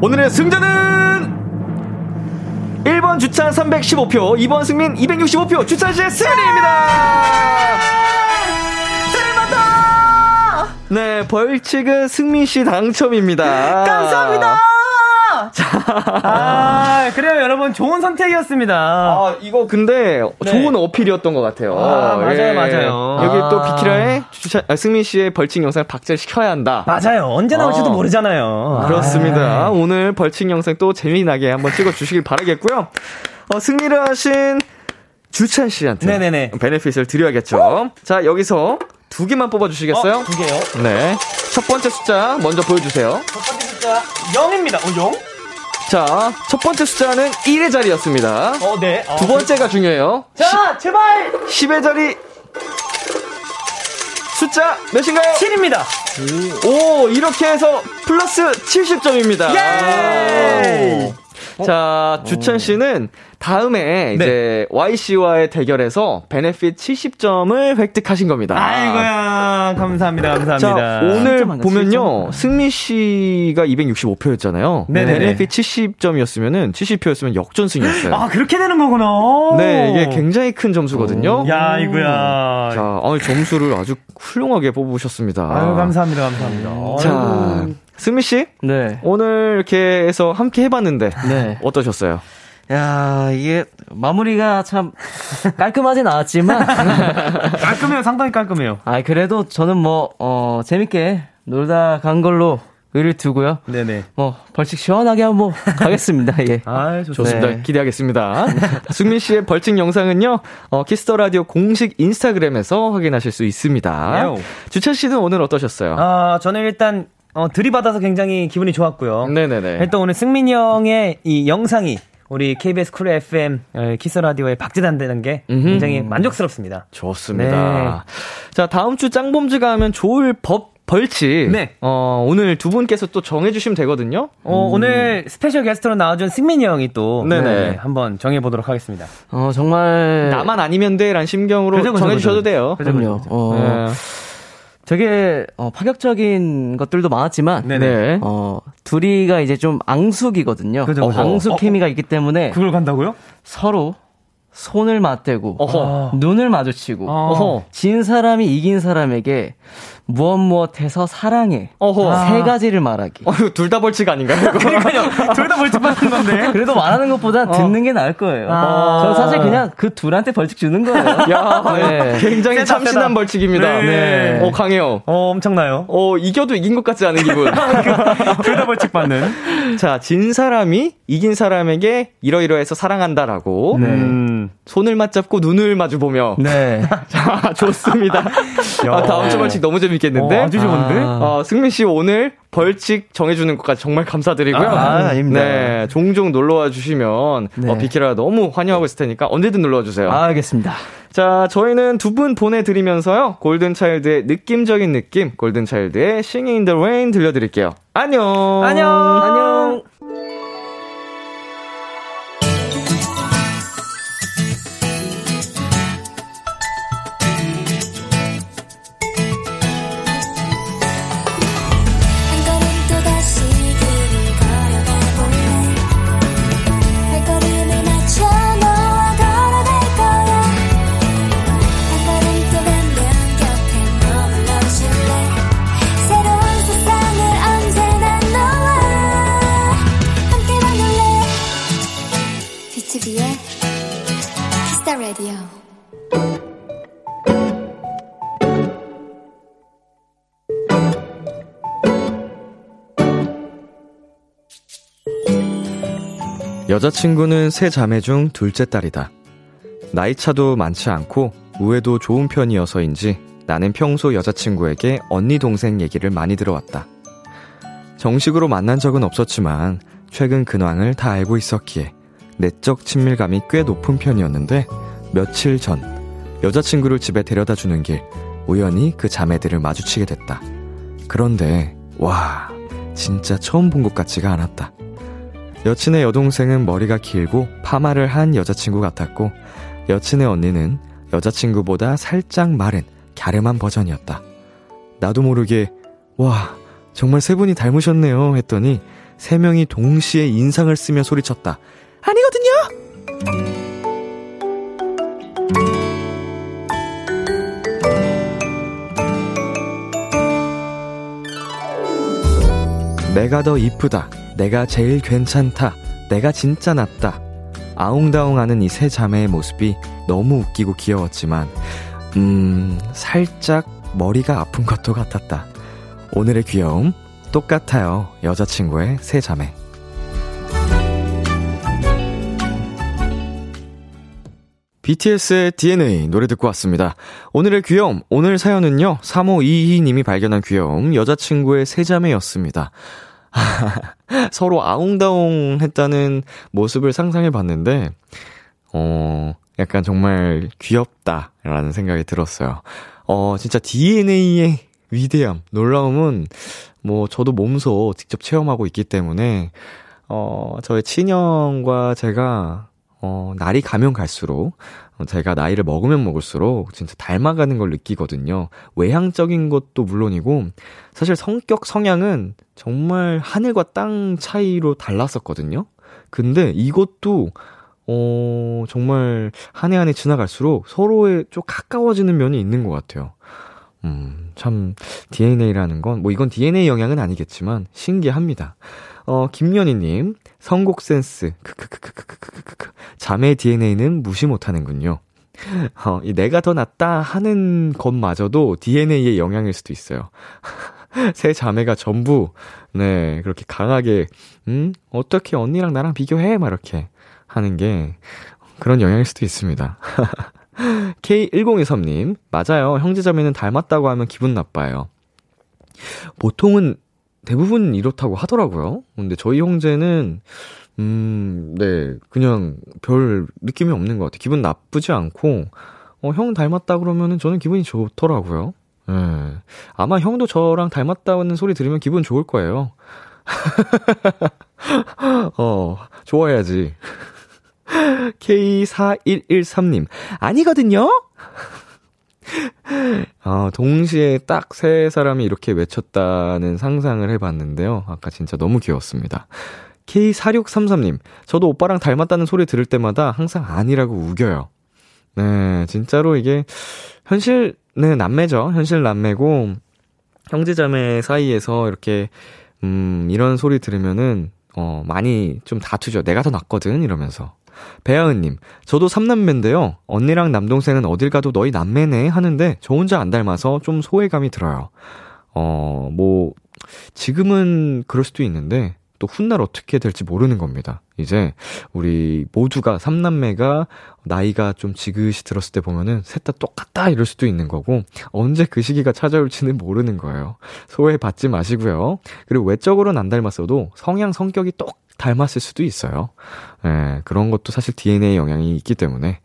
오늘의 승자는 1번 주찬 315표, 2번 승민 265표, 주찬 씨의 승리입니다! 네, 벌칙은 승민 씨 당첨입니다. 감사합니다. 자. 아, 그래요, 여러분. 좋은 선택이었습니다. 아, 이거 근데 네. 좋은 어필이었던 것 같아요. 아, 맞아요, 예. 맞아요. 여기 아. 또 비키라에 주차, 아, 승민 씨의 벌칙 영상 박제를 시켜야 한다. 맞아요. 언제 나올지도 어. 모르잖아요. 그렇습니다. 아. 오늘 벌칙 영상 또 재미나게 한번 찍어주시길 바라겠고요. 어, 승리를 하신 주찬 씨한테 네네네. 베네핏을 드려야겠죠. 어? 자, 여기서 두 개만 뽑아주시겠어요? 어, 두 개요? 네. 첫 번째 숫자 먼저 보여주세요. 첫 번째 숫자 0입니다. 어, 0? 자, 첫 번째 숫자는 1의 자리였습니다. 어, 네. 어, 두 번째가 중요해요. 자, 시, 제발! 10의 자리. 숫자 몇인가요? 7입니다. 오, 이렇게 해서 플러스 70점입니다. 예! 자, 주천 씨는 다음에 네. 이제 YC와의 대결에서 베네핏 70점을 획득하신 겁니다. 아이고야. 감사합니다. 감사합니다. 자, 오늘 보면요. 승미 씨가 265표였잖아요. 네네 베네핏 70점이었으면은 70표였으면 역전승이었어요. 아, 그렇게 되는 거구나. 네, 이게 굉장히 큰 점수거든요. 야, 이거야. 자, 아니, 점수를 아주 훌륭하게 뽑으셨습니다. 아유, 감사합니다. 감사합니다. 자, 승민 씨? 네. 오늘 이렇게 해서 함께 해봤는데 네. 어떠셨어요? 야, 이게 마무리가 참 깔끔하진 않았지만 [laughs] 깔끔해요. 상당히 깔끔해요. 아, 그래도 저는 뭐 어, 재밌게 놀다 간 걸로 의의를 두고요. 네네. 뭐 벌칙 시원하게 한번 가겠습니다. 예. [laughs] 아, 좋습니다. 네. 기대하겠습니다. [laughs] 승민 씨의 벌칙 영상은요. 어, 키스 더 라디오 공식 인스타그램에서 확인하실 수 있습니다. 네. 주찬 씨는 오늘 어떠셨어요? 아, 저는 일단 어, 들이받아서 굉장히 기분이 좋았고요. 네네네. 일단 오늘 승민이 형의 이 영상이 우리 KBS 쿨 FM 어, 키스 라디오에 박제된다는 게 굉장히 만족스럽습니다. 좋습니다. 네. 자, 다음 주 짱범즈가 하면 좋을 법 벌칙. 네. 어, 오늘 두 분께서 또 정해주시면 되거든요. 어, 음. 오늘 스페셜 게스트로 나와준 승민이 형이 또. 네네. 네, 한번 정해보도록 하겠습니다. 어, 정말. 나만 아니면 돼. 라는 심경으로 그죠, 그죠, 정해주셔도 그죠. 돼요. 그럼요. 어. 네. 되게 어, 파격적인 것들도 많았지만 네네. 어, 둘이가 이제 좀 앙숙이거든요. 그죠, 그죠. 어, 앙숙 어, 케미가 있기 때문에 그걸 간다고요? 서로 손을 맞대고 어허. 눈을 마주치고 어허. 진 사람이 이긴 사람에게 무엇 무엇해서 사랑해. 어허. 아. 세 가지를 말하기. 어, 둘 다 벌칙 아닌가요? [laughs] 그러니까요. 둘 다 벌칙 받는 건데. [laughs] 그래도 말하는 것보다 어. 듣는 게 나을 거예요. 아. 저는 사실 그냥 그 둘한테 벌칙 주는 거예요. 야, [laughs] 네. 굉장히 세다, 참신한 세다. 벌칙입니다. 네. 네. 어, 강해요. 어, 엄청나요. 어, 이겨도 이긴 것 같지 않은 기분. 둘 다 벌칙 받는. 자, 진 사람이 이긴 사람에게 이러이러해서 사랑한다라고. 네. 음, 손을 맞잡고 눈을 마주보며. 네. 자, 좋습니다. 아, 다음 주 벌칙 너무 재밌 재밌겠는데? 어, 아주 좋은데? 아. 어, 승민 씨 오늘 벌칙 정해주는 것까지 정말 감사드리고요. 아, 아닙니다. 네, 종종 놀러와 주시면 네. 어, 비키라 너무 환영하고 있을 테니까 언제든 놀러와 주세요. 아, 알겠습니다. 자, 저희는 두 분 보내드리면서요. 골든차일드의 느낌적인 느낌, 골든차일드의 Singing in the Rain 들려드릴게요. 안녕! 안녕! 안녕! 여자친구는 세 자매 중 둘째 딸이다. 나이 차도 많지 않고 우애도 좋은 편이어서인지 나는 평소 여자친구에게 언니 동생 얘기를 많이 들어왔다. 정식으로 만난 적은 없었지만 최근 근황을 다 알고 있었기에 내적 친밀감이 꽤 높은 편이었는데 며칠 전 여자친구를 집에 데려다 주는 길 우연히 그 자매들을 마주치게 됐다. 그런데 와 진짜 처음 본 것 같지가 않았다. 여친의 여동생은 머리가 길고 파마를 한 여자친구 같았고 여친의 언니는 여자친구보다 살짝 마른 갸름한 버전이었다. 나도 모르게 와 정말 세 분이 닮으셨네요 했더니 세 명이 동시에 인상을 쓰며 소리쳤다. 아니거든요. 내가 더 이쁘다. 내가 제일 괜찮다. 내가 진짜 낫다. 아웅다웅하는 이 세 자매의 모습이 너무 웃기고 귀여웠지만, 음, 살짝 머리가 아픈 것도 같았다. 오늘의 귀여움, 똑같아요. 여자친구의 세 자매. BTS의 DNA 노래 듣고 왔습니다. 오늘의 귀여움, 오늘 사연은요, 3522님이 발견한 귀여움, 여자친구의 세자매였습니다. [laughs] 서로 아웅다웅 했다는 모습을 상상해 봤는데, 어, 약간 정말 귀엽다라는 생각이 들었어요. 어, 진짜 DNA의 위대함, 놀라움은 뭐 저도 몸소 직접 체험하고 있기 때문에, 어, 저의 친형과 제가 어, 날이 가면 갈수록 제가 나이를 먹으면 먹을수록 진짜 닮아가는 걸 느끼거든요. 외향적인 것도 물론이고 사실 성격 성향은 정말 하늘과 땅 차이로 달랐었거든요. 근데 이것도 어, 정말 한 해 한 해 지나갈수록 서로에 좀 가까워지는 면이 있는 것 같아요. 음, 참, DNA라는 건, 뭐 이건 DNA 영향은 아니겠지만, 신기합니다. 어, 김연희님, 선곡 센스, 크크크크크크크크. 자매 DNA는 무시 못하는군요. 어, 이 내가 더 낫다 하는 것마저도 DNA의 영향일 수도 있어요. [laughs] 세 자매가 전부, 네, 그렇게 강하게, 음, 어떻게 언니랑 나랑 비교해? 막 이렇게 하는 게 그런 영향일 수도 있습니다. [laughs] K1023님, 맞아요. 형제자매는 닮았다고 하면 기분 나빠요. 보통은 대부분 이렇다고 하더라고요. 근데 저희 형제는, 음, 네, 그냥 별 느낌이 없는 것 같아요. 기분 나쁘지 않고, 어, 형 닮았다 그러면은 저는 기분이 좋더라고요. 예. 네. 아마 형도 저랑 닮았다는 소리 들으면 기분 좋을 거예요. [laughs] 어, 좋아야지. [laughs] K4113님, 아니거든요? 아, 동시에 딱 세 사람이 이렇게 외쳤다는 상상을 해봤는데요. 아까 진짜 너무 귀여웠습니다. K4633님, 저도 오빠랑 닮았다는 소리 들을 때마다 항상 아니라고 우겨요. 네, 진짜로 이게 현실, 네, 남매죠. 현실 남매고, 형제자매 사이에서 이렇게, 음, 이런 소리 들으면은, 어, 많이 좀 다투죠. 내가 더 낫거든, 이러면서. 배아은님, 저도 삼남매인데요. 언니랑 남동생은 어딜 가도 너희 남매네 하는데 저 혼자 안 닮아서 좀 소외감이 들어요. 어, 뭐, 지금은 그럴 수도 있는데 또 훗날 어떻게 될지 모르는 겁니다. 이제 우리 모두가 삼남매가 나이가 좀 지긋이 들었을 때 보면은 셋 다 똑같다 이럴 수도 있는 거고 언제 그 시기가 찾아올지는 모르는 거예요. 소외 받지 마시고요. 그리고 외적으로는 안 닮았어도 성향 성격이 똑 닮았을 수도 있어요. 예, 그런 것도 사실 DNA 영향이 있기 때문에.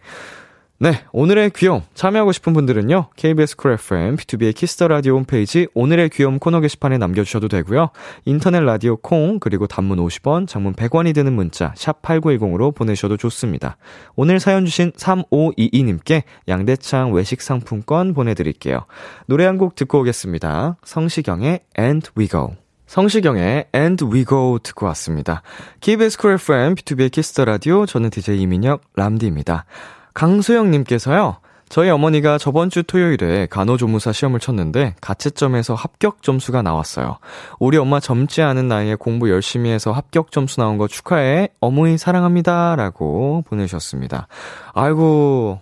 네, 오늘의 귀여움 참여하고 싶은 분들은요. KBS 쿨 FM, BTOB의 키스 더 라디오 홈페이지 오늘의 귀여움 코너 게시판에 남겨 주셔도 되고요. 인터넷 라디오 콩 그리고 단문 50원, 장문 100원이 드는 문자 샵 #8910으로 보내셔도 좋습니다. 오늘 사연 주신 3522님께 양대창 외식 상품권 보내 드릴게요. 노래 한 곡 듣고 오겠습니다. 성시경의 And We Go. 성시경의 And We Go 듣고 왔습니다. KBS 쿨 FM, BTOB의 키스 더 라디오, 저는 DJ 이민혁, 람디입니다. 강소영님께서요, 저희 어머니가 저번 주 토요일에 간호조무사 시험을 쳤는데 가채점에서 합격 점수가 나왔어요. 우리 엄마 젊지 않은 나이에 공부 열심히 해서 합격 점수 나온 거 축하해. 어머니 사랑합니다. 라고 보내셨습니다. 아이고,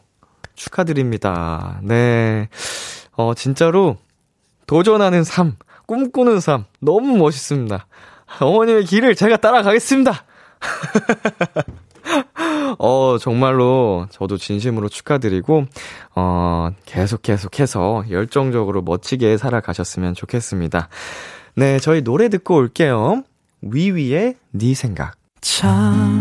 축하드립니다. 네. 어, 진짜로 도전하는 삶. 꿈꾸는 삶 너무 멋있습니다. 어머님의 길을 제가 따라가겠습니다. [laughs] 어, 정말로 저도 진심으로 축하드리고, 어, 계속 계속해서 열정적으로 멋지게 살아가셨으면 좋겠습니다. 네, 저희 노래 듣고 올게요. 위위의 네 생각. 참,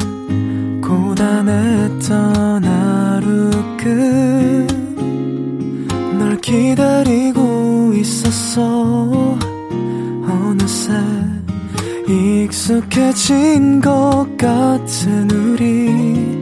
고단했던 하루 끝널 기다리고 있었어. 어느새 익숙해진 것 같은 우리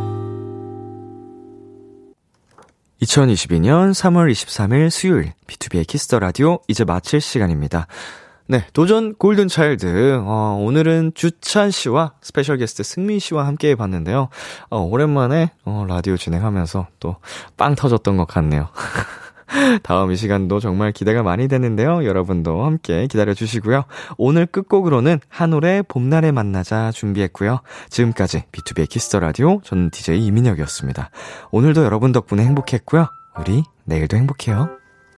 2022년 3월 23일 수요일 BTOB의 키스 더 라디오 이제 마칠 시간입니다. 네, 도전 골든 차일드. 어, 오늘은 주찬 씨와 스페셜 게스트 승민 씨와 함께 해 봤는데요. 어, 오랜만에 어, 라디오 진행하면서 또 빵 터졌던 것 같네요. [laughs] [laughs] 다음 이 시간도 정말 기대가 많이 되는데요. 여러분도 함께 기다려 주시고요. 오늘 끝곡으로는 한올의 봄날에 만나자 준비했고요. 지금까지 BTOB의 키스 더 라디오 저는 DJ 이민혁이었습니다. 오늘도 여러분 덕분에 행복했고요. 우리 내일도 행복해요.